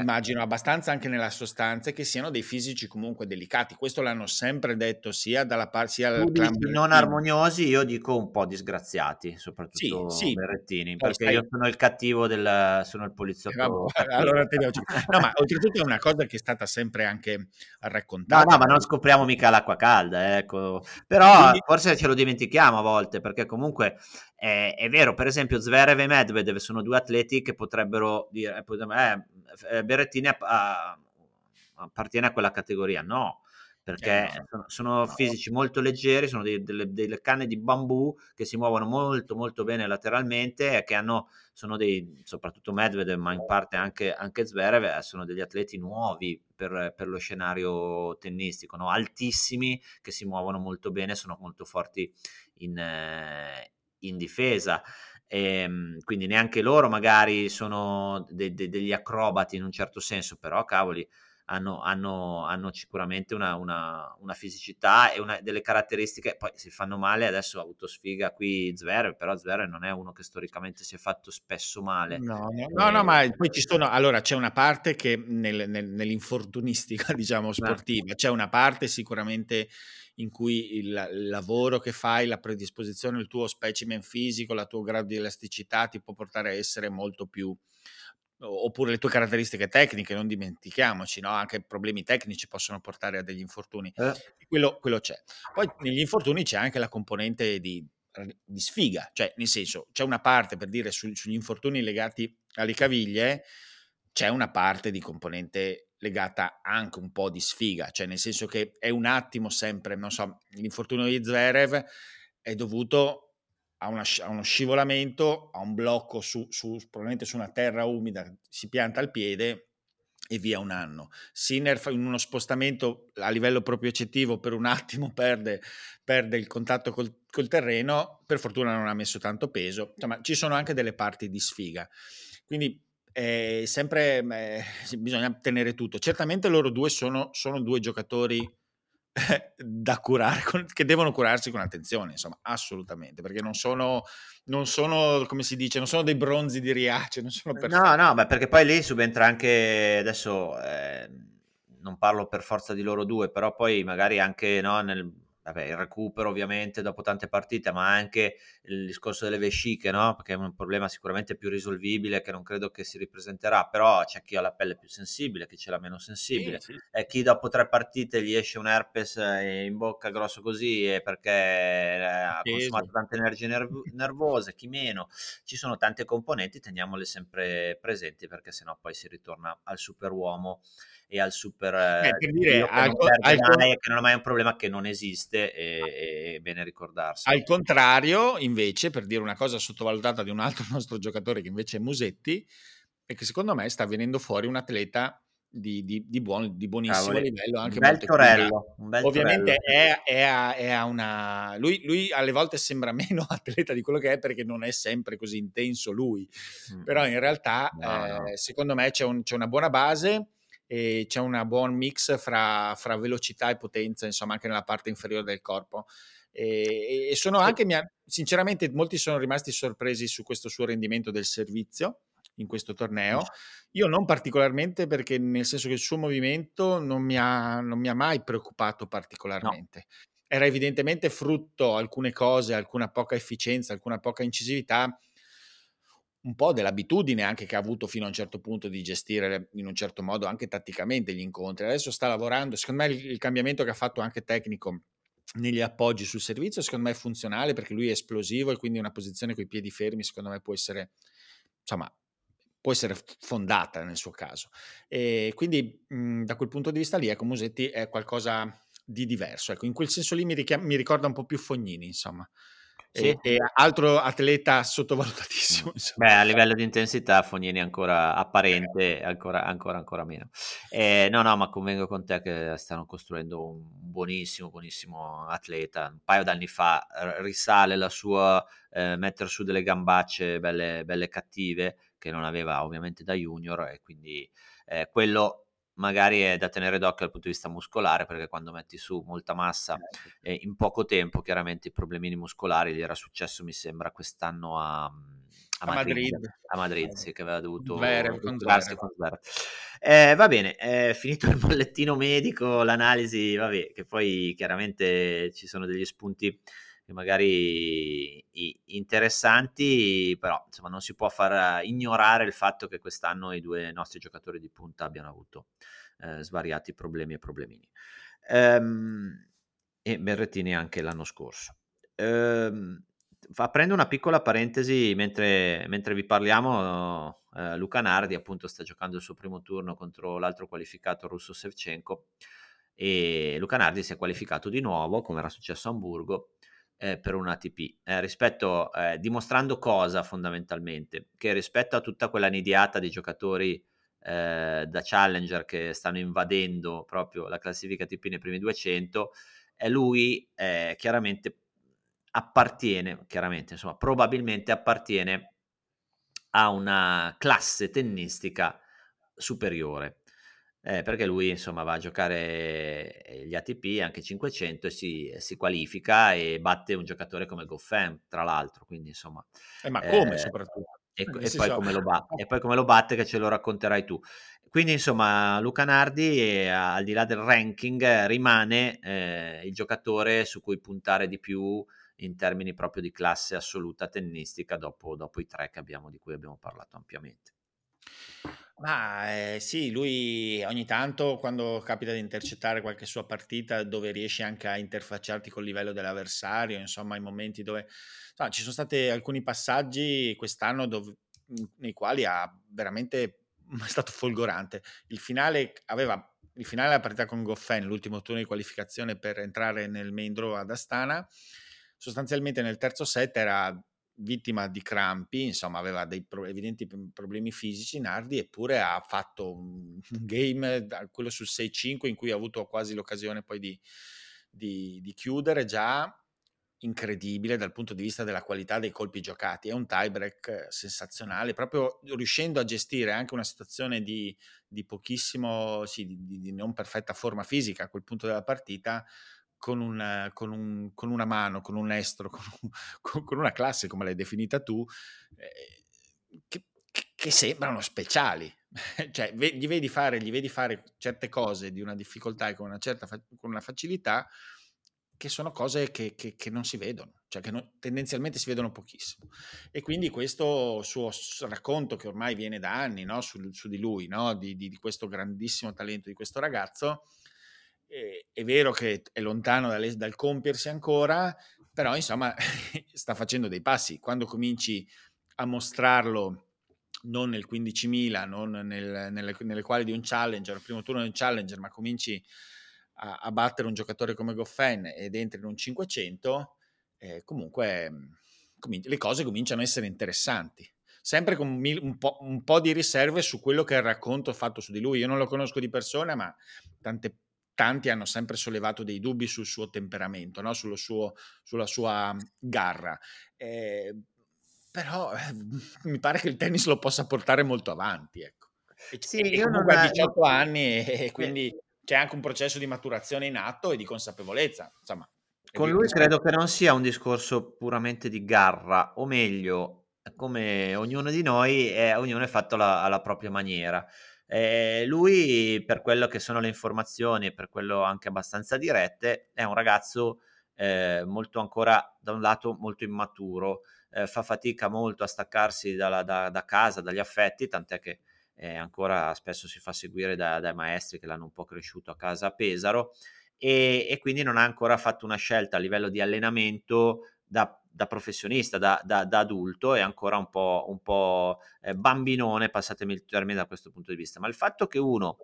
Immagino abbastanza anche nella sostanza che siano dei fisici comunque delicati. Questo l'hanno sempre detto sia dalla parte sia dal non armoniosi, io dico un po' disgraziati, soprattutto sì, sì. Berrettini, perché stai... io sono il cattivo del sono il poliziotto. Eh, *laughs* allora te No, ma oltretutto è una cosa che è stata sempre anche raccontata. No, no, ma non scopriamo mica l'acqua calda, ecco. Però Quindi... forse ce lo dimentichiamo a volte, perché comunque è, è, vero, per esempio Zverev e Medvedev sono due atleti che potrebbero dire eh, eh, Berrettini a, a, appartiene a quella categoria, no, perché eh no. sono, no. fisici molto leggeri, sono dei, delle, delle, canne di bambù che si muovono molto molto bene lateralmente e che hanno, sono dei, soprattutto Medvedev, ma in parte anche, anche Zverev, eh, sono degli atleti nuovi per, per lo scenario tennistico, no? altissimi, che si muovono molto bene, sono molto forti in, eh, in difesa. E, ehm, quindi neanche loro magari sono de- de- degli acrobati in un certo senso, però cavoli, hanno, hanno, hanno sicuramente una, una, una, fisicità e una, delle caratteristiche, poi si fanno male, adesso ha avuto sfiga qui Zverev, però Zverev non è uno che storicamente si è fatto spesso male. No, no, no, no ma poi ci sono, allora c'è una parte che nel, nel, nell'infortunistica, *laughs* diciamo, sportiva, c'è una parte sicuramente in cui il, il, lavoro che fai, la predisposizione, il tuo specimen fisico, la tua grado di elasticità ti può portare a essere molto più oppure le tue caratteristiche tecniche, non dimentichiamoci, no? anche problemi tecnici possono portare a degli infortuni. Eh. Quello, quello, c'è. Poi negli infortuni c'è anche la componente di, di sfiga, cioè nel senso c'è una parte per dire su, sugli infortuni legati alle caviglie, c'è una parte di componente legata anche un po' di sfiga, cioè nel senso che è un attimo sempre, non so, l'infortunio di Zverev è dovuto a, una, a, uno scivolamento, a un blocco su, su, probabilmente su una terra umida, si pianta il piede e via un anno. Sinner in uno spostamento a livello proprio eccettivo per un attimo *laughs* perde, perde il contatto col, col, terreno, per fortuna non ha messo tanto peso, insomma ci sono anche delle parti di sfiga. Quindi eh, sempre eh, *laughs* bisogna tenere tutto. Certamente loro due sono, sono due giocatori *laughs* da curare, che devono curarsi con attenzione, insomma, assolutamente, perché non sono, non sono, come si dice, non sono dei bronzi di Riace, non sono perfetti. No, no, beh, perché poi lì subentra anche, adesso eh, non parlo per forza di loro due, però poi magari anche no, nel vabbè, il recupero ovviamente dopo tante partite, ma anche il discorso delle vesciche, no? Perché è un problema sicuramente più risolvibile che non credo che si ripresenterà, però c'è chi ha la pelle più sensibile, chi ce l'ha meno sensibile, sì, sì. e chi dopo tre partite gli esce un herpes eh, in bocca grosso così perché eh, ha consumato tante energie nerv- nervose, chi meno. Ci sono tante componenti, teniamole sempre presenti perché sennò poi si ritorna al superuomo e al super eh, per dire, che, al, non al, mai, che non è mai un problema che non esiste e, è bene ricordarsi. Al contrario, invece, per dire una cosa sottovalutata di un altro *laughs* nostro giocatore che invece è Musetti, è che secondo me sta venendo fuori un atleta di, di, di, buon, di buonissimo Cavoli. livello. Anche un bel torello. Un bel Ovviamente torello. È, è, a, è, a, una... Lui, lui, alle volte sembra *laughs* meno atleta di quello che è perché non è sempre così intenso lui. Mm. Però in realtà, no, eh, no. secondo me, c'è, un, c'è, una buona base e c'è un buon mix fra, fra, velocità e potenza, insomma, anche nella parte inferiore del corpo. E, e sono anche, sinceramente, molti sono rimasti sorpresi su questo suo rendimento del servizio in questo torneo. Io non particolarmente perché nel senso che il suo movimento non mi ha, non mi ha mai preoccupato particolarmente. No. Era evidentemente frutto alcune cose, alcuna poca efficienza, alcuna poca incisività un po' dell'abitudine anche che ha avuto fino a un certo punto di gestire in un certo modo anche tatticamente gli incontri. Adesso sta lavorando, secondo me il, cambiamento che ha fatto anche tecnico negli appoggi sul servizio secondo me è funzionale perché lui è esplosivo e quindi una posizione con i piedi fermi secondo me può essere insomma può essere fondata nel suo caso e quindi mh, da quel punto di vista lì ecco Musetti è qualcosa di diverso ecco in quel senso lì mi, richiam- mi ricorda un po' più Fognini insomma sì. E, e, altro atleta sottovalutatissimo. Beh, a livello di intensità Fognini ancora apparente, ancora, ancora, ancora meno. Eh, no, no, ma convengo con te che stanno costruendo un buonissimo, buonissimo atleta. Un paio d'anni fa risale la sua eh, mettere su delle gambacce belle, belle cattive che non aveva ovviamente da junior e quindi eh, quello magari è da tenere d'occhio dal punto di vista muscolare perché quando metti su molta massa certo. eh, in poco tempo chiaramente i problemini muscolari gli era successo mi sembra quest'anno a, a, Madrid, Madrid. a Madrid sì, che aveva dovuto Vere, con con eh, va bene è finito il bollettino medico l'analisi vabbè che poi chiaramente ci sono degli spunti magari interessanti, però insomma non si può far ignorare il fatto che quest'anno i due nostri giocatori di punta abbiano avuto eh, svariati problemi e problemini. Ehm, e Berrettini anche l'anno scorso. Ehm, aprendo una piccola parentesi mentre, mentre vi parliamo, eh, Luca Nardi appunto sta giocando il suo primo turno contro l'altro qualificato russo Sevchenko e Luca Nardi si è qualificato di nuovo come era successo a Hamburgo eh, per un ATP, eh, rispetto, eh, dimostrando cosa fondamentalmente? Che rispetto a tutta quella nidiata di giocatori eh, da challenger che stanno invadendo proprio la classifica ATP nei primi 200, e lui eh, chiaramente appartiene, chiaramente, insomma, probabilmente appartiene a una classe tennistica superiore. Eh, perché lui insomma va a giocare eh, gli ATP, anche 500 e si, si qualifica e batte un giocatore come Goffin tra l'altro, quindi insomma... Eh, ma come eh, soprattutto? E, e, poi come lo batte, *laughs* e poi come lo batte che ce lo racconterai tu. Quindi insomma Luca Nardi, eh, al di là del ranking, rimane eh, il giocatore su cui puntare di più in termini proprio di classe assoluta tennistica dopo, dopo i tre abbiamo, di cui abbiamo parlato ampiamente. Ma eh, sì, lui ogni tanto quando capita di intercettare qualche sua partita dove riesce anche a interfacciarti col livello dell'avversario, insomma, i momenti dove insomma, ci sono stati alcuni passaggi quest'anno dove, nei quali ha veramente *laughs* è stato folgorante. Il finale aveva il finale della partita con Goffin, l'ultimo turno di qualificazione per entrare nel main draw ad Astana. Sostanzialmente nel terzo set era vittima di crampi, insomma aveva dei pro- evidenti problemi fisici Nardi, eppure ha fatto un *laughs* game, quello sul 6-5, in cui ha avuto quasi l'occasione poi di, di, di chiudere già incredibile dal punto di vista della qualità dei colpi giocati. È un tiebreak sensazionale, proprio riuscendo a gestire anche una situazione di, di pochissimo, sì, di, di, non perfetta forma fisica a quel punto della partita. Con, un, con, un, con una mano, con un estro, *laughs* con, con, una classe come l'hai definita tu, eh, che, che, sembrano speciali. *laughs* cioè, gli vedi, fare, gli vedi fare certe cose di una difficoltà e con una certa con una facilità che sono cose che, che, che, non si vedono, cioè che non, tendenzialmente si vedono pochissimo. E quindi questo suo racconto che ormai viene da anni no? su, su, di lui, no? di, di, di, questo grandissimo talento di questo ragazzo, è vero che è lontano dal, dal compiersi ancora, però insomma *laughs* sta facendo dei passi. Quando cominci a mostrarlo non nel 15.000, non nel, nelle, nelle quali di un challenger, il primo turno di un challenger, ma cominci a, a battere un giocatore come Goffin ed entri in un 500, eh, comunque mm, comin- le cose cominciano a essere interessanti. Sempre con mil- un, po', un, po', di riserve su quello che è il racconto fatto su di lui. Io non lo conosco di persona, ma tante, tanti hanno sempre sollevato dei dubbi sul suo temperamento, no? sulla sua garra. Eh, però eh, *laughs* mi pare che il tennis lo possa portare molto avanti. Ecco. E, sì, e comunque ha 18 anni *laughs* e quindi c'è anche un processo di maturazione in atto e di consapevolezza. Insomma, con lui credo che non sia un discorso puramente di garra, o meglio, come ognuno di noi, è, ognuno è fatto alla, alla propria maniera. Eh, lui, per quello che sono le informazioni e per quello anche abbastanza dirette, è un ragazzo eh, molto ancora, da un lato, molto immaturo, eh, fa fatica molto a staccarsi dalla, da, da, casa, dagli affetti, tant'è che eh, ancora spesso si fa seguire da, dai maestri che l'hanno un po' cresciuto a casa a Pesaro e, e quindi non ha ancora fatto una scelta a livello di allenamento da, da professionista, da, da, da, adulto, è ancora un po', un po' eh, bambinone, passatemi il termine da questo punto di vista, ma il fatto che uno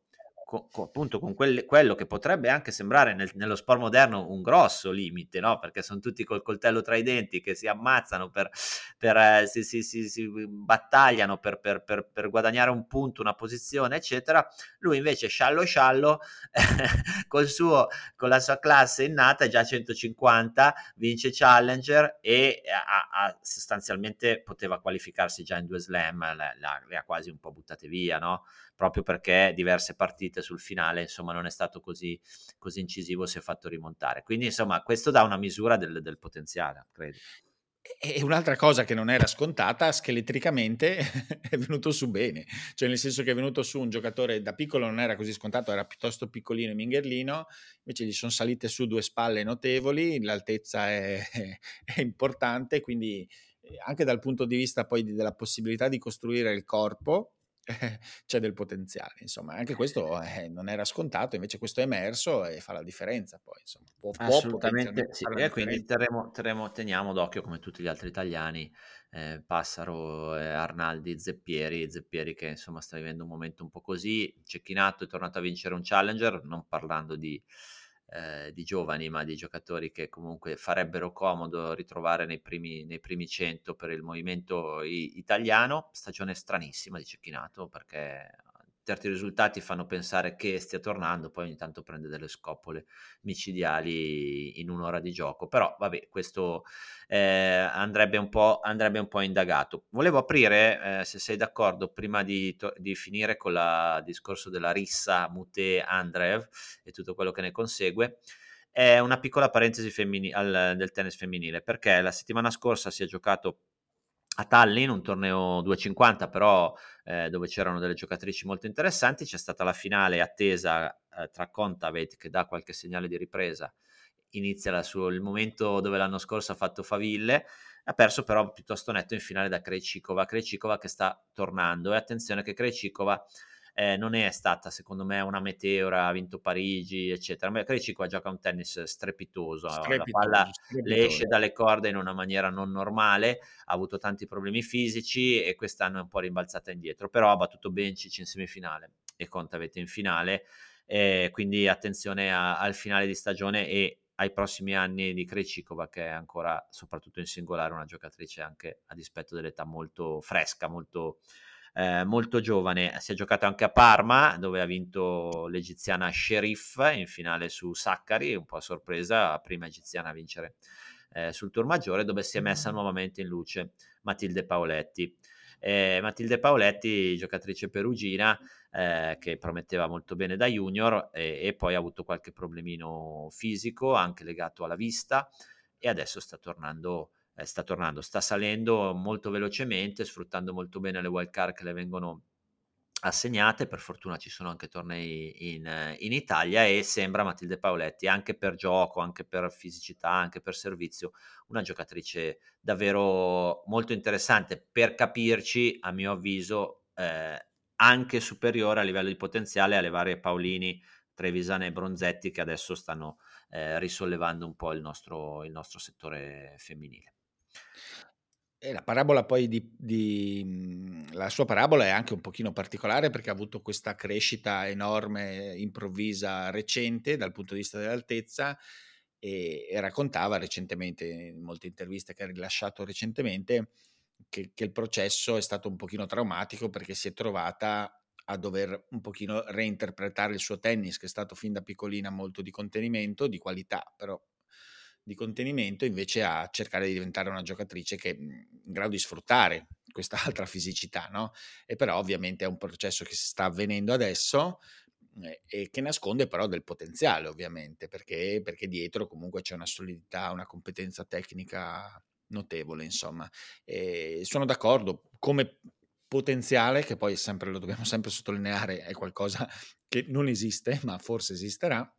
con, appunto con quelle, quello che potrebbe anche sembrare nel, nello sport moderno un grosso limite, no? perché sono tutti col coltello tra i denti che si ammazzano, per, per, eh, si, si, si, si, battagliano per, per, per, guadagnare un punto, una posizione, eccetera. Lui invece sciallo sciallo, *laughs* col suo, con la sua classe innata, già 150, vince Challenger e ha, ha, sostanzialmente poteva qualificarsi già in due slam, le ha quasi un po' buttate via, no? proprio perché diverse partite sul finale, insomma, non è stato così, così incisivo, si è fatto rimontare. Quindi, insomma, questo dà una misura del, del potenziale, credo. E un'altra cosa che non era scontata, scheletricamente *laughs* è venuto su bene, cioè nel senso che è venuto su un giocatore da piccolo non era così scontato, era piuttosto piccolino e mingherlino, invece gli sono salite su due spalle notevoli, l'altezza è, *laughs* è importante, quindi eh, anche dal punto di vista poi della possibilità di costruire il corpo, *laughs* c'è del potenziale. Insomma, anche questo eh, non era scontato, invece questo è emerso e fa la differenza poi. Insomma, può, Assolutamente può sì. E quindi terremo, terremo, teniamo d'occhio come tutti gli altri italiani, eh, Passaro, eh, Arnaldi, Zeppieri, Zeppieri che insomma sta vivendo un momento un po' così, Cecchinato è tornato a vincere un Challenger, non parlando di eh, di giovani, ma di giocatori che comunque farebbero comodo ritrovare nei primi, nei primi 100 per il movimento i- italiano. Stagione stranissima di Cecchinato perché certi risultati fanno pensare che stia tornando, poi ogni tanto prende delle scopole micidiali in un'ora di gioco, però vabbè, questo eh, andrebbe, un andrebbe, un po', indagato. Volevo aprire, eh, se sei d'accordo, prima di, to- di finire con il discorso della rissa Mute-Andrev e tutto quello che ne consegue, è una piccola parentesi femmini- al, del tennis femminile, perché la settimana scorsa si è giocato a Tallinn, un torneo 250 però eh, dove c'erano delle giocatrici molto interessanti, c'è stata la finale attesa eh, tra Contavet che dà qualche segnale di ripresa, inizia sul il momento dove l'anno scorso ha fatto faville, ha perso però piuttosto netto in finale da Krejcikova, Krejcikova che sta tornando. E attenzione che Krejcikova eh, non è stata secondo me una meteora, ha vinto Parigi, eccetera. Ma Krejcikova gioca un tennis strepitoso, strepitoso la palla strepitoso. le esce dalle corde in una maniera non normale, ha avuto tanti problemi fisici e quest'anno è un po' rimbalzata indietro, però ha battuto Bencic in semifinale e Conte avete in finale, eh, quindi attenzione a, al finale di stagione e ai prossimi anni di Krejcikova che è ancora soprattutto in singolare una giocatrice anche a dispetto dell'età molto fresca, molto eh, molto giovane. Si è giocato anche a Parma, dove ha vinto l'egiziana Sheriff in finale su Saccari, un po' a sorpresa, prima egiziana a vincere eh, sul tour maggiore, dove si è messa nuovamente in luce Matilde Paoletti. Eh, Matilde Paoletti, giocatrice perugina, eh, che prometteva molto bene da junior e, e, poi ha avuto qualche problemino fisico, anche legato alla vista, e adesso sta tornando eh, sta tornando, sta salendo molto velocemente, sfruttando molto bene le wild card che le vengono assegnate, per fortuna ci sono anche tornei in, in, Italia e sembra Matilde Paoletti anche per gioco, anche per fisicità, anche per servizio, una giocatrice davvero molto interessante per capirci, a mio avviso, eh, anche superiore a livello di potenziale alle varie Paolini, Trevisane e Bronzetti che adesso stanno eh, risollevando un po' il nostro, il nostro settore femminile. E la parabola poi di, di, mhmm, la sua parabola è anche un pochino particolare perché ha avuto questa crescita enorme, improvvisa, recente dal punto di vista dell'altezza e, e raccontava recentemente, in molte interviste che ha rilasciato recentemente, che, che, il processo è stato un pochino traumatico perché si è trovata a dover un pochino reinterpretare il suo tennis che è stato fin da piccolina molto di contenimento, di qualità, però di contenimento invece a cercare di diventare una giocatrice che è mhmm, in grado di sfruttare questa *laughs* altra fisicità, no? E però ovviamente è un processo che sta avvenendo adesso eh, e che nasconde però del potenziale ovviamente, perché, perché dietro comunque c'è una solidità, una competenza tecnica notevole, insomma. E sono d'accordo, come potenziale, che poi sempre, lo dobbiamo *laughs* sempre sottolineare, è qualcosa che non esiste, ma forse esisterà,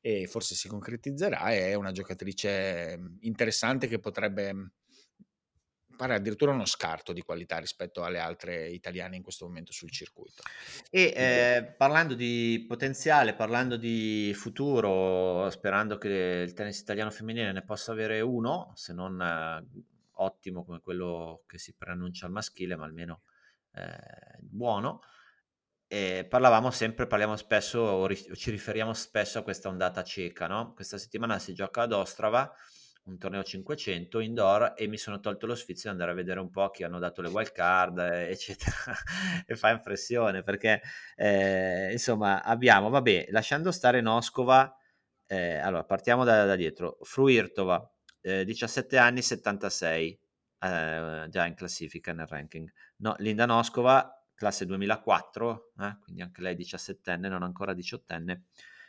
e forse si concretizzerà. È una giocatrice mhmm, interessante che potrebbe mhmm, fare addirittura uno scarto di qualità rispetto alle altre italiane in questo momento sul circuito. E eh, parlando di potenziale, parlando di futuro, sperando che il tennis italiano femminile ne possa avere uno, se non eh, ottimo come quello che si preannuncia al maschile, ma almeno eh, buono e parlavamo sempre, parliamo spesso, ci riferiamo spesso a questa ondata cieca, no? Questa settimana si gioca ad Ostrava, un torneo 500 indoor e mi sono tolto lo sfizio di andare a vedere un po' chi hanno dato le wild card, *laughs* eccetera, e fa impressione perché, eh, insomma, abbiamo, vabbè, lasciando stare Noscova, eh, allora partiamo da, da dietro, Fruirtova, eh, 17 anni, 76, eh, già in classifica nel ranking, no, Linda Noscova, classe 2004, eh, quindi anche lei 17enne, non ancora 18enne,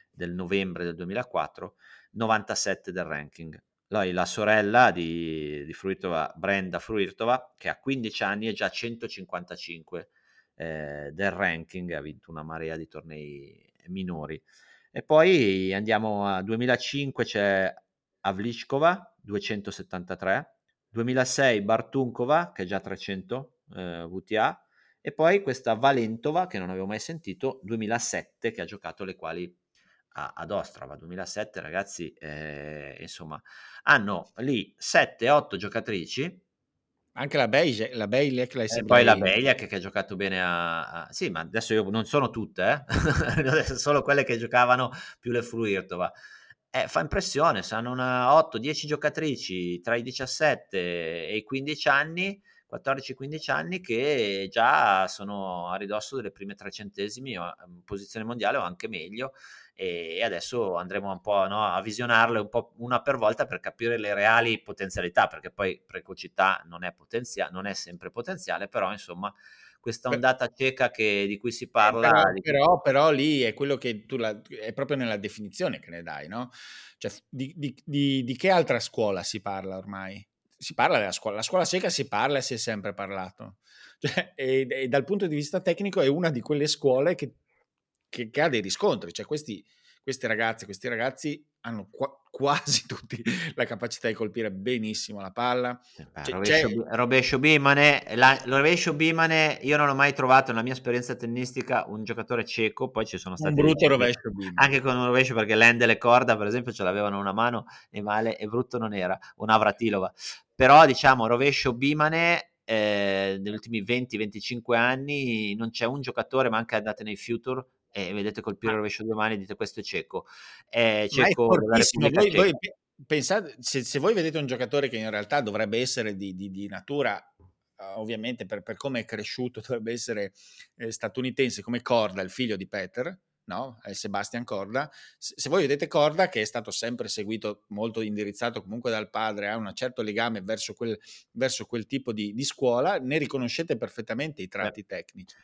del novembre del 2004, 97 del ranking. Lei, la sorella di, di Fruitova, Brenda Fruitova, che ha 15 anni e già 155 eh, del ranking, ha vinto una marea di tornei minori. E poi andiamo a 2005, c'è Avlichkova, 273, 2006 Bartunkova, che è già 300 eh, VTA, e poi questa Valentova, che non avevo mai sentito, 2007, che ha giocato le quali a, ad Ostrava. 2007, ragazzi, eh, insomma, hanno lì 7-8 giocatrici. Anche la Beijek, la Beilek, la e poi la Beilek che ha giocato bene a, a, Sì, ma adesso io non sono tutte, eh? *laughs* solo quelle che giocavano più le Fruirtova. Eh, fa impressione, sono 8-10 giocatrici tra i 17 e i 15 anni 14-15 anni che già sono a ridosso delle prime trecentesimi in posizione mondiale o anche meglio e adesso andremo un po' no, a visionarle un po' una per volta per capire le reali potenzialità perché poi precocità non è, potenzia- non è sempre potenziale però insomma questa ondata cieca che, di cui si parla. Eh, però, però, però, lì è quello che tu la, è proprio nella definizione che ne dai, no? Cioè, di, di, di, di, che altra scuola si parla ormai? Si parla della scuola, la scuola cieca si parla e si è sempre parlato. *laughs* Cioè, e, e, dal punto di vista tecnico è una di quelle scuole che, che, che ha dei riscontri, cioè questi, queste ragazze, questi ragazzi hanno qua, *laughs* quasi tutti la capacità di colpire benissimo la palla. Beh, rovescio, rovescio, Bimane, la, rovescio Bimane, io non ho mai trovato nella mia esperienza tennistica un giocatore cieco, poi ci sono stati... Un brutto rovescio Bimane. Anche con un rovescio perché l'ende le corda, per esempio, ce l'avevano una mano e male e brutto non era, un'avratilova. Però diciamo, rovescio Bimane... Eh, negli ultimi 20-25 anni non c'è un giocatore, ma anche andate nei future e vedete colpire il rovescio due mani e dite questo è cieco. È cieco voi, pensate, se, se, voi vedete un giocatore che in realtà dovrebbe essere di, di, di natura ovviamente per, per, come è cresciuto *laughs* dovrebbe essere eh, statunitense come Corda, il figlio di Peter, no? È Sebastian Corda. Se, se, voi vedete Corda, che è stato sempre seguito, molto indirizzato comunque dal padre, ha un certo legame verso quel, verso quel tipo di, di, scuola, ne riconoscete perfettamente i tratti Beh. tecnici.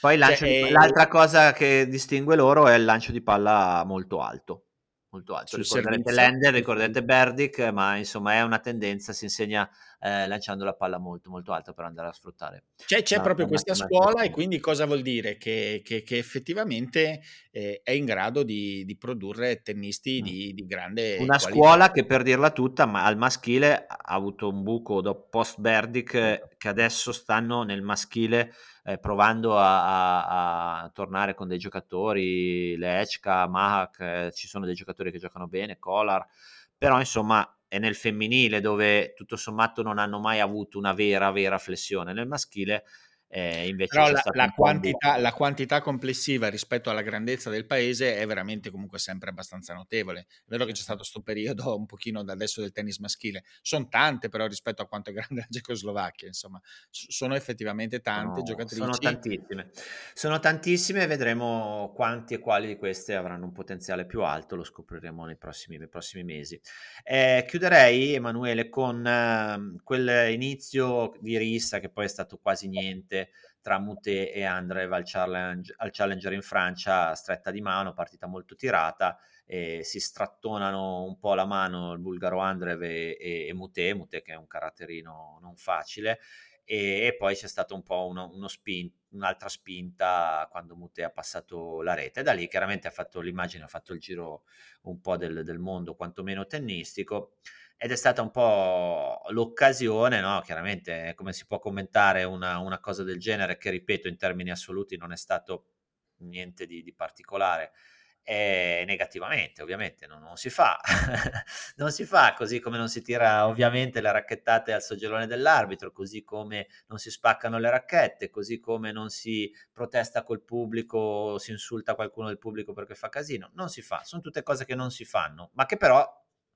Poi cioè, di, eh, l'altra cosa che distingue loro è il lancio di palla molto alto. Molto alto. Ricordate Lender, ricordate Berdic, ma insomma è una tendenza, si insegna eh, lanciando la palla molto molto alta per andare a sfruttare. C'è, c'è proprio questa scuola e quindi cosa vuol dire? Che, che, che effettivamente eh, è in grado di, di produrre tennisti mm. di, di, grande Una qualità. scuola che per dirla tutta, ma al maschile ha avuto un buco dopo post Berdic eh, che adesso stanno nel maschile eh, provando a, a, a, tornare con dei giocatori, Lechka, Mahak, eh, ci sono dei giocatori che giocano bene, Kolar, però insomma è nel femminile dove tutto sommato non hanno mai avuto una vera, vera flessione. Nel maschile eh, Però la, la, quantità, la, quantità, complessiva rispetto alla grandezza del paese è veramente comunque sempre abbastanza notevole. È vero che c'è stato questo periodo *laughs* un pochino da adesso del tennis maschile, sono tante però rispetto a quanto è grande *laughs* la Cecoslovacchia, insomma, sono effettivamente tante no, giocatrici. Sono tantissime, sono tantissime e vedremo quanti e quali di queste avranno un potenziale più alto, lo scopriremo nei prossimi, nei prossimi mesi. Eh, chiuderei, Emanuele, con eh, quel inizio di rissa che poi è stato quasi niente tra Mute e Andrev al, al Challenger in Francia, stretta di mano, partita molto tirata, e si strattonano un po' la mano il bulgaro Andrev e, e, e Mute, Mute che è un caratterino non facile, e, e poi c'è stato un po' uno, uno spin, un'altra spinta quando Mute ha passato la rete. Da lì chiaramente ha fatto l'immagine, ha fatto il giro un po' del, del mondo, quantomeno tennistico ed è stata un po' l'occasione, no? chiaramente come si può commentare una, una, cosa del genere che ripeto in termini assoluti non è stato niente di, di particolare, e negativamente ovviamente non, non si fa, *laughs* non si fa così come non si tira ovviamente le racchettate al soggiorone dell'arbitro, così come non si spaccano le racchette, così come non si protesta col pubblico, si insulta qualcuno del pubblico perché fa casino, non si fa, sono tutte cose che non si fanno, ma che però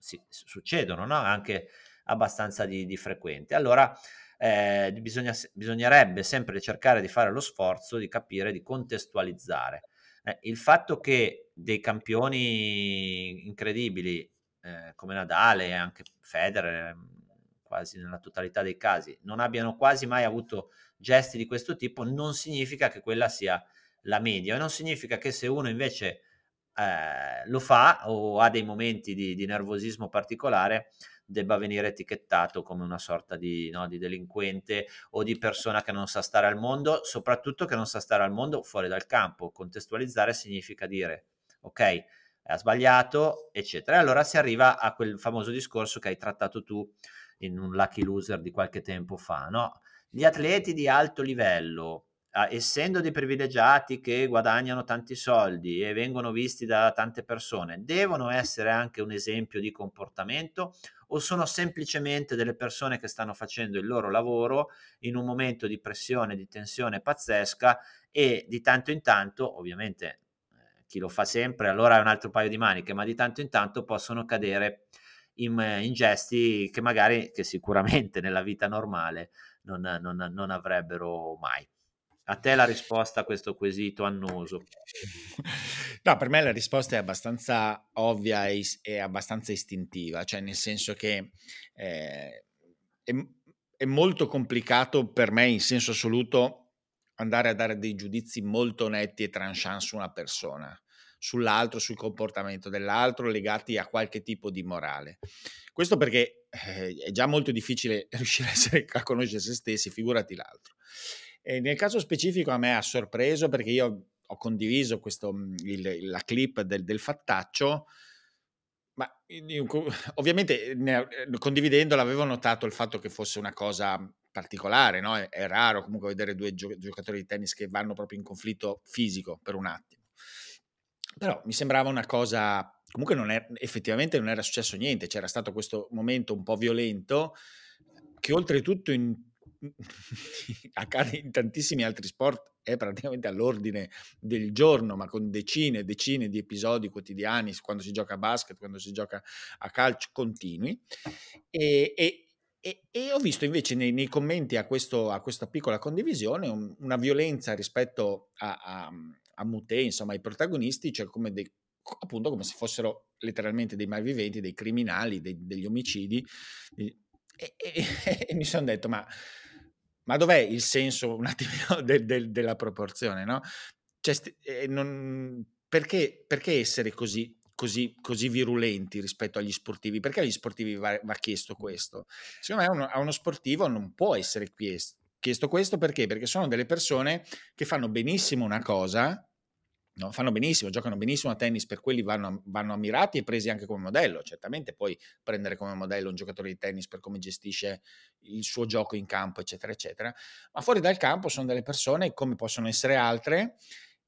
si, succedono no? anche abbastanza di, di frequente. Allora eh, bisogna, bisognerebbe sempre cercare di fare lo sforzo di capire, di contestualizzare. Eh, il fatto che dei campioni incredibili eh, come Nadale e anche Federer, quasi nella totalità dei casi, non abbiano quasi mai avuto gesti di questo tipo, non significa che quella sia la media, non significa che se uno invece eh, lo fa o ha dei momenti di, di, nervosismo particolare, debba venire etichettato come una sorta di, no, di, delinquente o di persona che non sa stare al mondo, soprattutto che non sa stare al mondo fuori dal campo. Contestualizzare significa dire, ok, ha sbagliato, eccetera. E allora si arriva a quel famoso discorso che hai trattato tu in un Lucky Loser di qualche tempo fa, no? Gli atleti di alto livello Essendo dei privilegiati che guadagnano tanti soldi e vengono visti da tante persone, devono essere anche un esempio di comportamento o sono semplicemente delle persone che stanno facendo il loro lavoro in un momento di pressione, di tensione pazzesca e di tanto in tanto, ovviamente eh, chi lo fa sempre allora è un altro paio di maniche, ma di tanto in tanto possono cadere in, in gesti che magari, che sicuramente nella vita normale non, non, non avrebbero mai. A te la risposta a questo quesito annoso? *laughs* No, per me la risposta è abbastanza ovvia e, e abbastanza istintiva, cioè nel senso che eh, è, è, molto complicato per me in senso assoluto andare a dare dei giudizi molto netti e tranchant su una persona, sull'altro, sul comportamento dell'altro, legati a qualche tipo di morale. Questo perché eh, è già molto difficile *laughs* riuscire a, essere, a conoscere se stessi, figurati l'altro. E nel caso specifico a me ha sorpreso perché io ho condiviso questo, mhmm, il, la clip del, del fattaccio, ma *laughs* ovviamente ne, condividendola avevo notato il fatto che fosse una cosa particolare, no? è, è, raro comunque vedere due gio- giocatori di tennis che vanno proprio in conflitto fisico per un attimo. Però mi sembrava una cosa, comunque non è, effettivamente non era successo niente, c'era stato questo momento un po' violento che oltretutto in *laughs* accade in tantissimi altri sport, è praticamente all'ordine del giorno, ma con decine e decine di episodi quotidiani, quando si gioca a basket, quando si gioca a calcio, continui. E, e, e, e ho visto invece nei, nei commenti a, questo, a, questa piccola condivisione un, una violenza rispetto a, a, a Mute, insomma ai protagonisti, cioè come dei, appunto come se fossero letteralmente dei malviventi, dei criminali, dei, degli omicidi. E, e *laughs* mi sono detto, ma ma dov'è il senso un attimino *laughs* de, de, della proporzione, no? Cioè, eh, non, perché, perché, essere così, così, così, virulenti rispetto agli sportivi? Perché agli sportivi va, va chiesto questo? Secondo me uno, a uno sportivo non può essere chiesto, chiesto questo perché? Perché sono delle persone che fanno benissimo una cosa, No, fanno benissimo, giocano benissimo a tennis, per quelli vanno, vanno, ammirati e presi anche come modello. Certamente puoi prendere come modello un giocatore di tennis per come gestisce il suo gioco in campo, eccetera, eccetera. Ma fuori dal campo sono delle persone come possono essere altre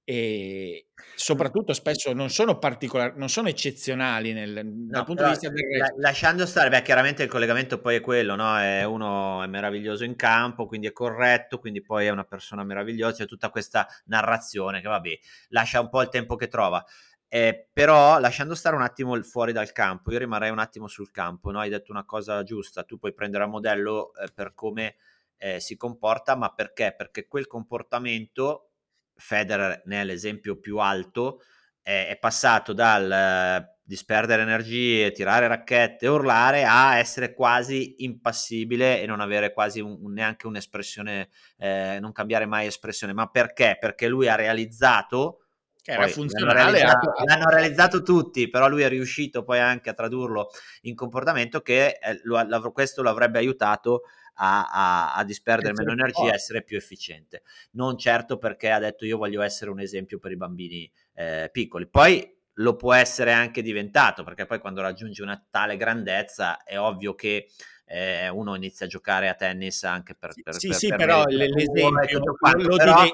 e soprattutto spesso non sono particolari, non sono eccezionali nel, no, dal punto di vista del resto. Lasciando stare, beh, chiaramente il collegamento poi è quello, no? È uno è meraviglioso in campo, quindi è corretto, quindi poi è una persona meravigliosa, c'è tutta questa narrazione che vabbè, lascia un po' il tempo che trova. Eh, però lasciando stare un attimo fuori dal campo, io rimarrei un attimo sul campo, no? Hai detto una cosa giusta, tu puoi prendere a modello eh, per come eh, si comporta, ma perché? Perché quel comportamento Federer ne è l'esempio più alto, è, è passato dal eh, disperdere energie, tirare racchette, urlare a essere quasi impassibile e non avere quasi un, un, neanche un'espressione, eh, non cambiare mai espressione. Ma perché? Perché lui ha realizzato che era funzionale. L'hanno realizzato, l'hanno realizzato, tutti, però lui è riuscito poi anche a tradurlo in comportamento che eh, lo, questo lo avrebbe aiutato a, a, a disperdere meno energia e essere più efficiente. Non certo perché ha detto io voglio essere un esempio per i bambini eh, piccoli. Poi lo può essere anche diventato, perché poi quando raggiunge una tale grandezza è ovvio che eh, uno inizia a giocare a tennis anche per... per sì, per, sì, per però l'esempio lo, lo però,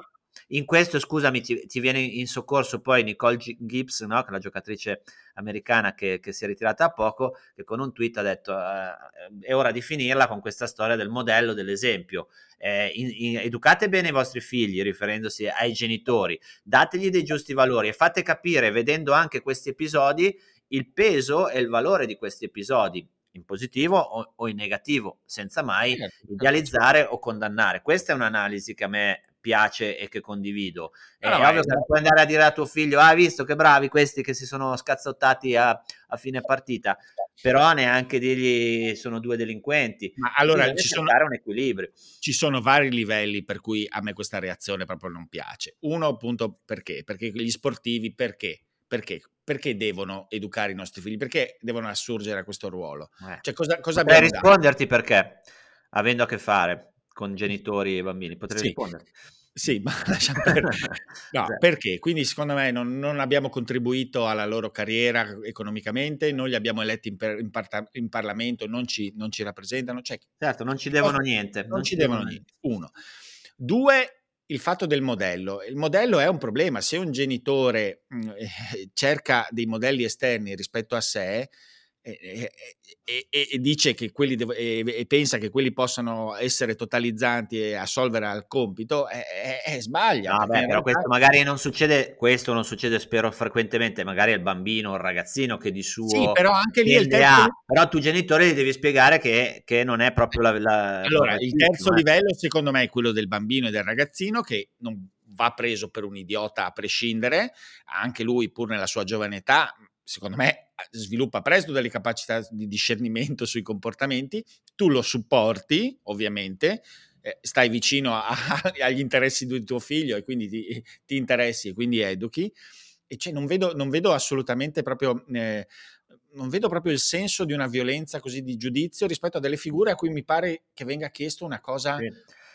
in questo, scusami, ti, ti, viene in soccorso poi Nicole Gibbs, no? che è la giocatrice americana che, che, si è ritirata a poco, che con un tweet ha detto eh, è ora di finirla con questa storia del modello, dell'esempio. Eh, in, in, educate bene i vostri figli, riferendosi ai genitori, dategli dei giusti valori e fate capire, vedendo anche questi episodi, il peso e il valore di questi episodi in positivo o, in negativo, senza mai certo, idealizzare o condannare. Questa è un'analisi che a me piace e che condivido. È no, ovvio che puoi andare a dire a tuo figlio, ah, visto che bravi questi che si sono scazzottati a, a fine partita, però neanche dirgli sono due delinquenti. Ma allora ci sono un equilibrio. Ci sono vari livelli per cui a me questa reazione proprio non piace. Uno, appunto, perché? Perché gli sportivi, perché? Perché? Perché devono educare i nostri figli? Perché devono assurgere a questo ruolo? Eh. Cioè, cosa, cosa Potrei risponderti perché, avendo a che fare con genitori e bambini, potrei sì. rispondere. Sì, ma *laughs* lasciamo *laughs* per... no, perché? Quindi secondo me non, non, abbiamo contribuito alla loro carriera economicamente, non li abbiamo eletti in, per, in, parta, in Parlamento, non ci, non ci rappresentano. Cioè, certo, non ci devono oh, niente. Non, non ci devono niente. Uno. Due, il fatto del modello. Il modello è un problema. Se un genitore mh, mm, *laughs* cerca dei modelli esterni rispetto a sé, e, e, e, dice che quelli devo, e, pensa che quelli possano essere totalizzanti e assolvere al compito, è, è, sbaglia. No, beh, però questo magari non succede, questo non succede spero frequentemente, magari il bambino o il ragazzino che di suo... Sì, però anche lì il terzo... Però tu genitore gli devi spiegare che, che non è proprio la... la allora, il terzo eh. livello secondo me è quello del bambino e del ragazzino che non va preso per un idiota a prescindere, anche lui pur nella sua giovane età secondo me sviluppa presto delle capacità di discernimento sui comportamenti, tu lo supporti ovviamente, eh, stai vicino a, *laughs* agli interessi di tuo figlio e quindi ti, ti interessi e quindi educhi. E cioè non vedo, non vedo assolutamente proprio... Eh, non vedo proprio il senso di una violenza così di giudizio rispetto a delle figure a cui mi pare che venga chiesto una cosa sì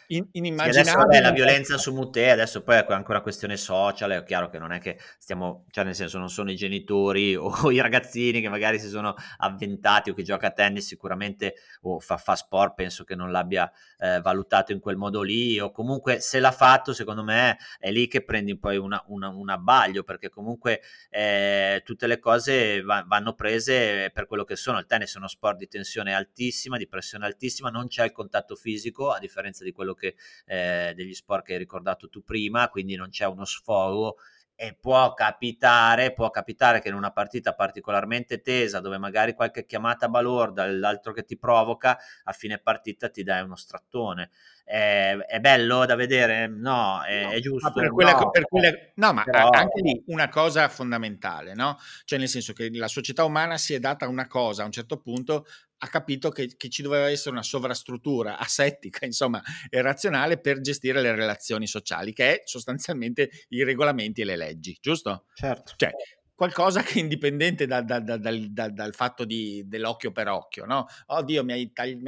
in, inimmaginabile. Sì, adesso la violenza su Mute, adesso poi è ancora questione social, è chiaro che non è che stiamo, cioè nel senso non sono i genitori *laughs* o i ragazzini che magari si sono avventati o che gioca a tennis sicuramente o fa, fa sport, penso che non l'abbia eh, valutato in quel modo lì o comunque se l'ha fatto secondo me è lì che prendi poi una, una, un abbaglio perché comunque eh, tutte le cose va, vanno prese per quello che sono, il tennis è uno sport di tensione altissima, di pressione altissima, non c'è il contatto fisico a differenza di quello che, eh, degli sport che hai ricordato tu prima, quindi non c'è uno sfogo e può capitare, può capitare che in una partita particolarmente tesa, dove magari qualche chiamata balorda, l'altro che ti provoca, a fine partita ti dai uno strattone. È, è bello da vedere? No, è, no, è giusto. Per quelle, no, per quelle, no, ma però... anche lì una cosa fondamentale, no? Cioè nel senso che la società umana si è data una cosa a un certo punto ha capito che, che, ci doveva essere una sovrastruttura *laughs* asettica, insomma, e razionale per gestire le relazioni sociali, che è sostanzialmente i regolamenti e le leggi, giusto? Certo. Cioè, qualcosa che è indipendente da, da, da, dal, dal, fatto di, dell'occhio per occhio, no? Oddio, mi hai, tagli,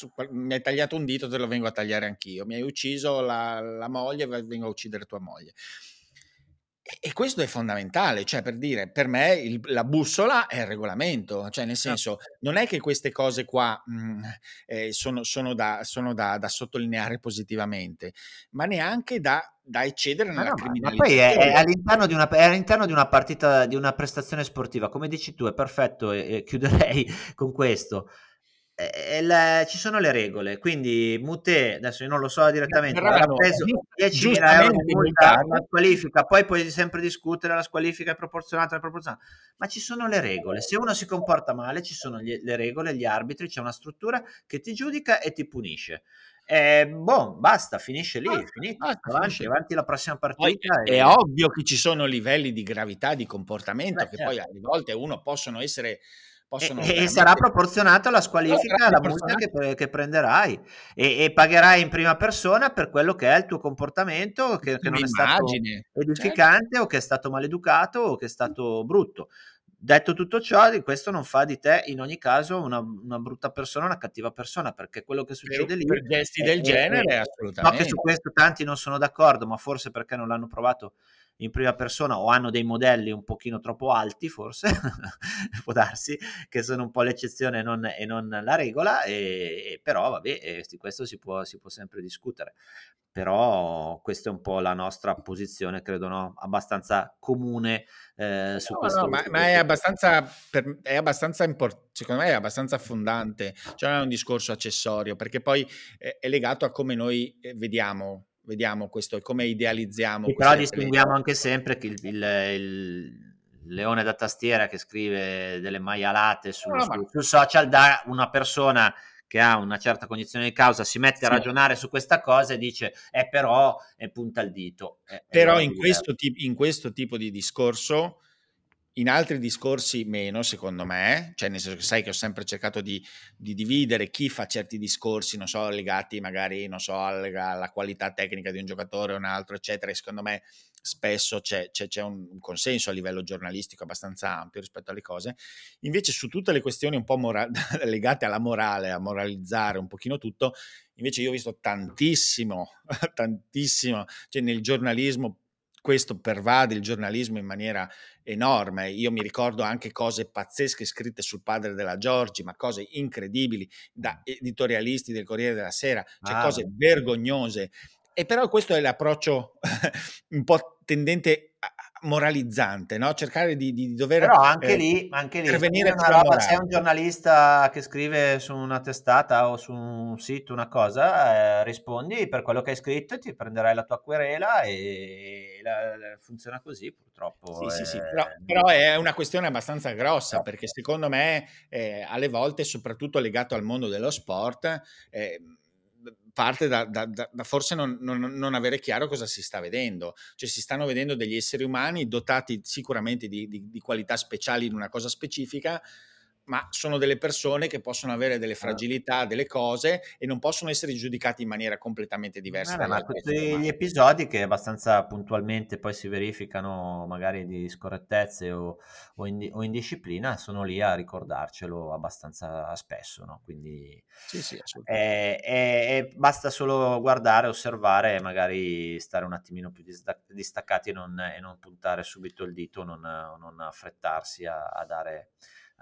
mi, hai, mi hai, tagliato un dito, te lo vengo a tagliare anch'io. Mi hai ucciso la, la moglie, vengo a uccidere tua moglie. E questo è fondamentale, cioè per dire, per me il, la bussola è il regolamento, cioè nel senso, non è che queste cose qua mh, mhmm, eh, sono, sono, da, sono da, da, sottolineare positivamente, ma neanche da, da eccedere nella no, criminalità. Ma poi è, è, all'interno una, è, all'interno di una, partita, di una prestazione sportiva, come dici tu, è perfetto e, e chiuderei *laughs* con questo le, ci sono le regole, quindi Mute, adesso io non lo so direttamente, ha preso 10.000 euro di multa la squalifica, poi puoi sempre discutere la squalifica è proporzionata, è proporzionata, ma ci sono le regole, se uno si comporta male ci sono gli, le regole, gli arbitri, c'è una struttura che ti giudica e ti punisce. Eh, boh, basta, finisce lì, ah, finito, basta, avanti, avanti la prossima partita. Poi, e... È ovvio che ci sono livelli di gravità di comportamento Beh, che certo. poi alle volte uno possono essere Possono e, e sarà proporzionato alla squalifica, alla multa che, che prenderai e, e, pagherai in prima persona per quello che è il tuo comportamento che, che non è stato edificante certo. o che è stato maleducato o che è stato brutto. Detto tutto ciò, questo non fa di te in ogni caso una, una brutta persona, una cattiva persona, perché quello che succede per, lì... Per gesti del genere, assolutamente. So che su questo tanti non sono d'accordo, ma forse perché non l'hanno provato in prima persona o hanno dei modelli un pochino troppo alti, forse, *laughs* può darsi, che sono un po' l'eccezione e non, e non la regola, e, e però vabbè, e di questo si può, si può sempre discutere però questa è un po' la nostra posizione, credo, no? abbastanza comune eh, su no, questo. No, ma, ma, è abbastanza, per, è abbastanza import- secondo me è abbastanza fondante, cioè non è un discorso accessorio, perché poi è, è legato a come noi eh, vediamo vediamo questo, come idealizziamo. Però distinguiamo anche sempre che il, il, il, leone da tastiera che scrive delle maialate su, no, su, su social da una persona che ha una certa cognizione di causa si mette a ragionare su questa cosa e dice eh però e punta il dito. Eh, però in questo, tip- in questo, tipo di discorso in altri discorsi meno, secondo me, cioè nel senso che sai che ho sempre cercato di, di dividere chi fa certi discorsi, non so, legati magari, non so, alla, alla, qualità tecnica di un giocatore o un altro, eccetera, e secondo me spesso c'è, c'è, c'è, un consenso a livello giornalistico abbastanza ampio rispetto alle cose. Invece su tutte le questioni un po' mora- *laughs* legate alla morale, a moralizzare un pochino tutto, invece io ho visto tantissimo, *laughs* tantissimo, cioè nel giornalismo questo pervade il giornalismo in maniera enorme. Io mi ricordo anche cose pazzesche scritte sul padre della Giorgi, ma cose incredibili da editorialisti del Corriere della Sera, cioè ah. cose vergognose. E però questo è l'approccio *laughs* un po' tendente a, moralizzante, no? cercare di, di dover Però anche eh, lì, anche lì intervenire una roba, sei un giornalista che scrive su una testata o su un sito una cosa, eh, rispondi per quello che hai scritto e ti prenderai la tua querela e la, la, funziona così purtroppo. Sì, è... sì, sì, però, però, è una questione abbastanza grossa no. perché secondo me eh, alle volte, soprattutto legato al mondo dello sport, eh, parte da, da, da forse non, non, non, avere chiaro cosa si sta vedendo. Cioè si stanno vedendo degli esseri umani dotati sicuramente di, di, di qualità speciali in una cosa specifica, ma sono delle persone che possono avere delle certo. fragilità, delle cose e non possono essere giudicati in maniera completamente diversa. Eh, ma tutti gli episodi che abbastanza puntualmente poi si verificano magari di scorrettezze o, o, in, o indisciplina sono lì a ricordarcelo abbastanza spesso, no? quindi sì, sì, è, è, è, basta solo guardare, osservare e magari stare un attimino più distaccati e non, e non puntare subito il dito, non, non affrettarsi a, a dare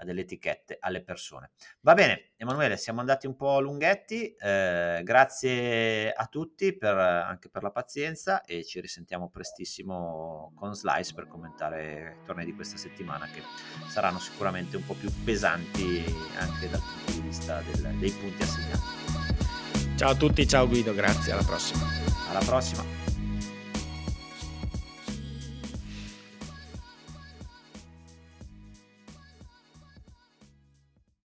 delle etichette alle persone. Va bene, Emanuele, siamo andati un po' lunghetti, eh, grazie a tutti per, anche per la pazienza e ci risentiamo prestissimo con Slice per commentare i tornei di questa settimana che saranno sicuramente un po' più pesanti anche dal punto di vista del, dei punti assegnati. Ciao a tutti, ciao Guido, grazie, alla prossima. Alla prossima.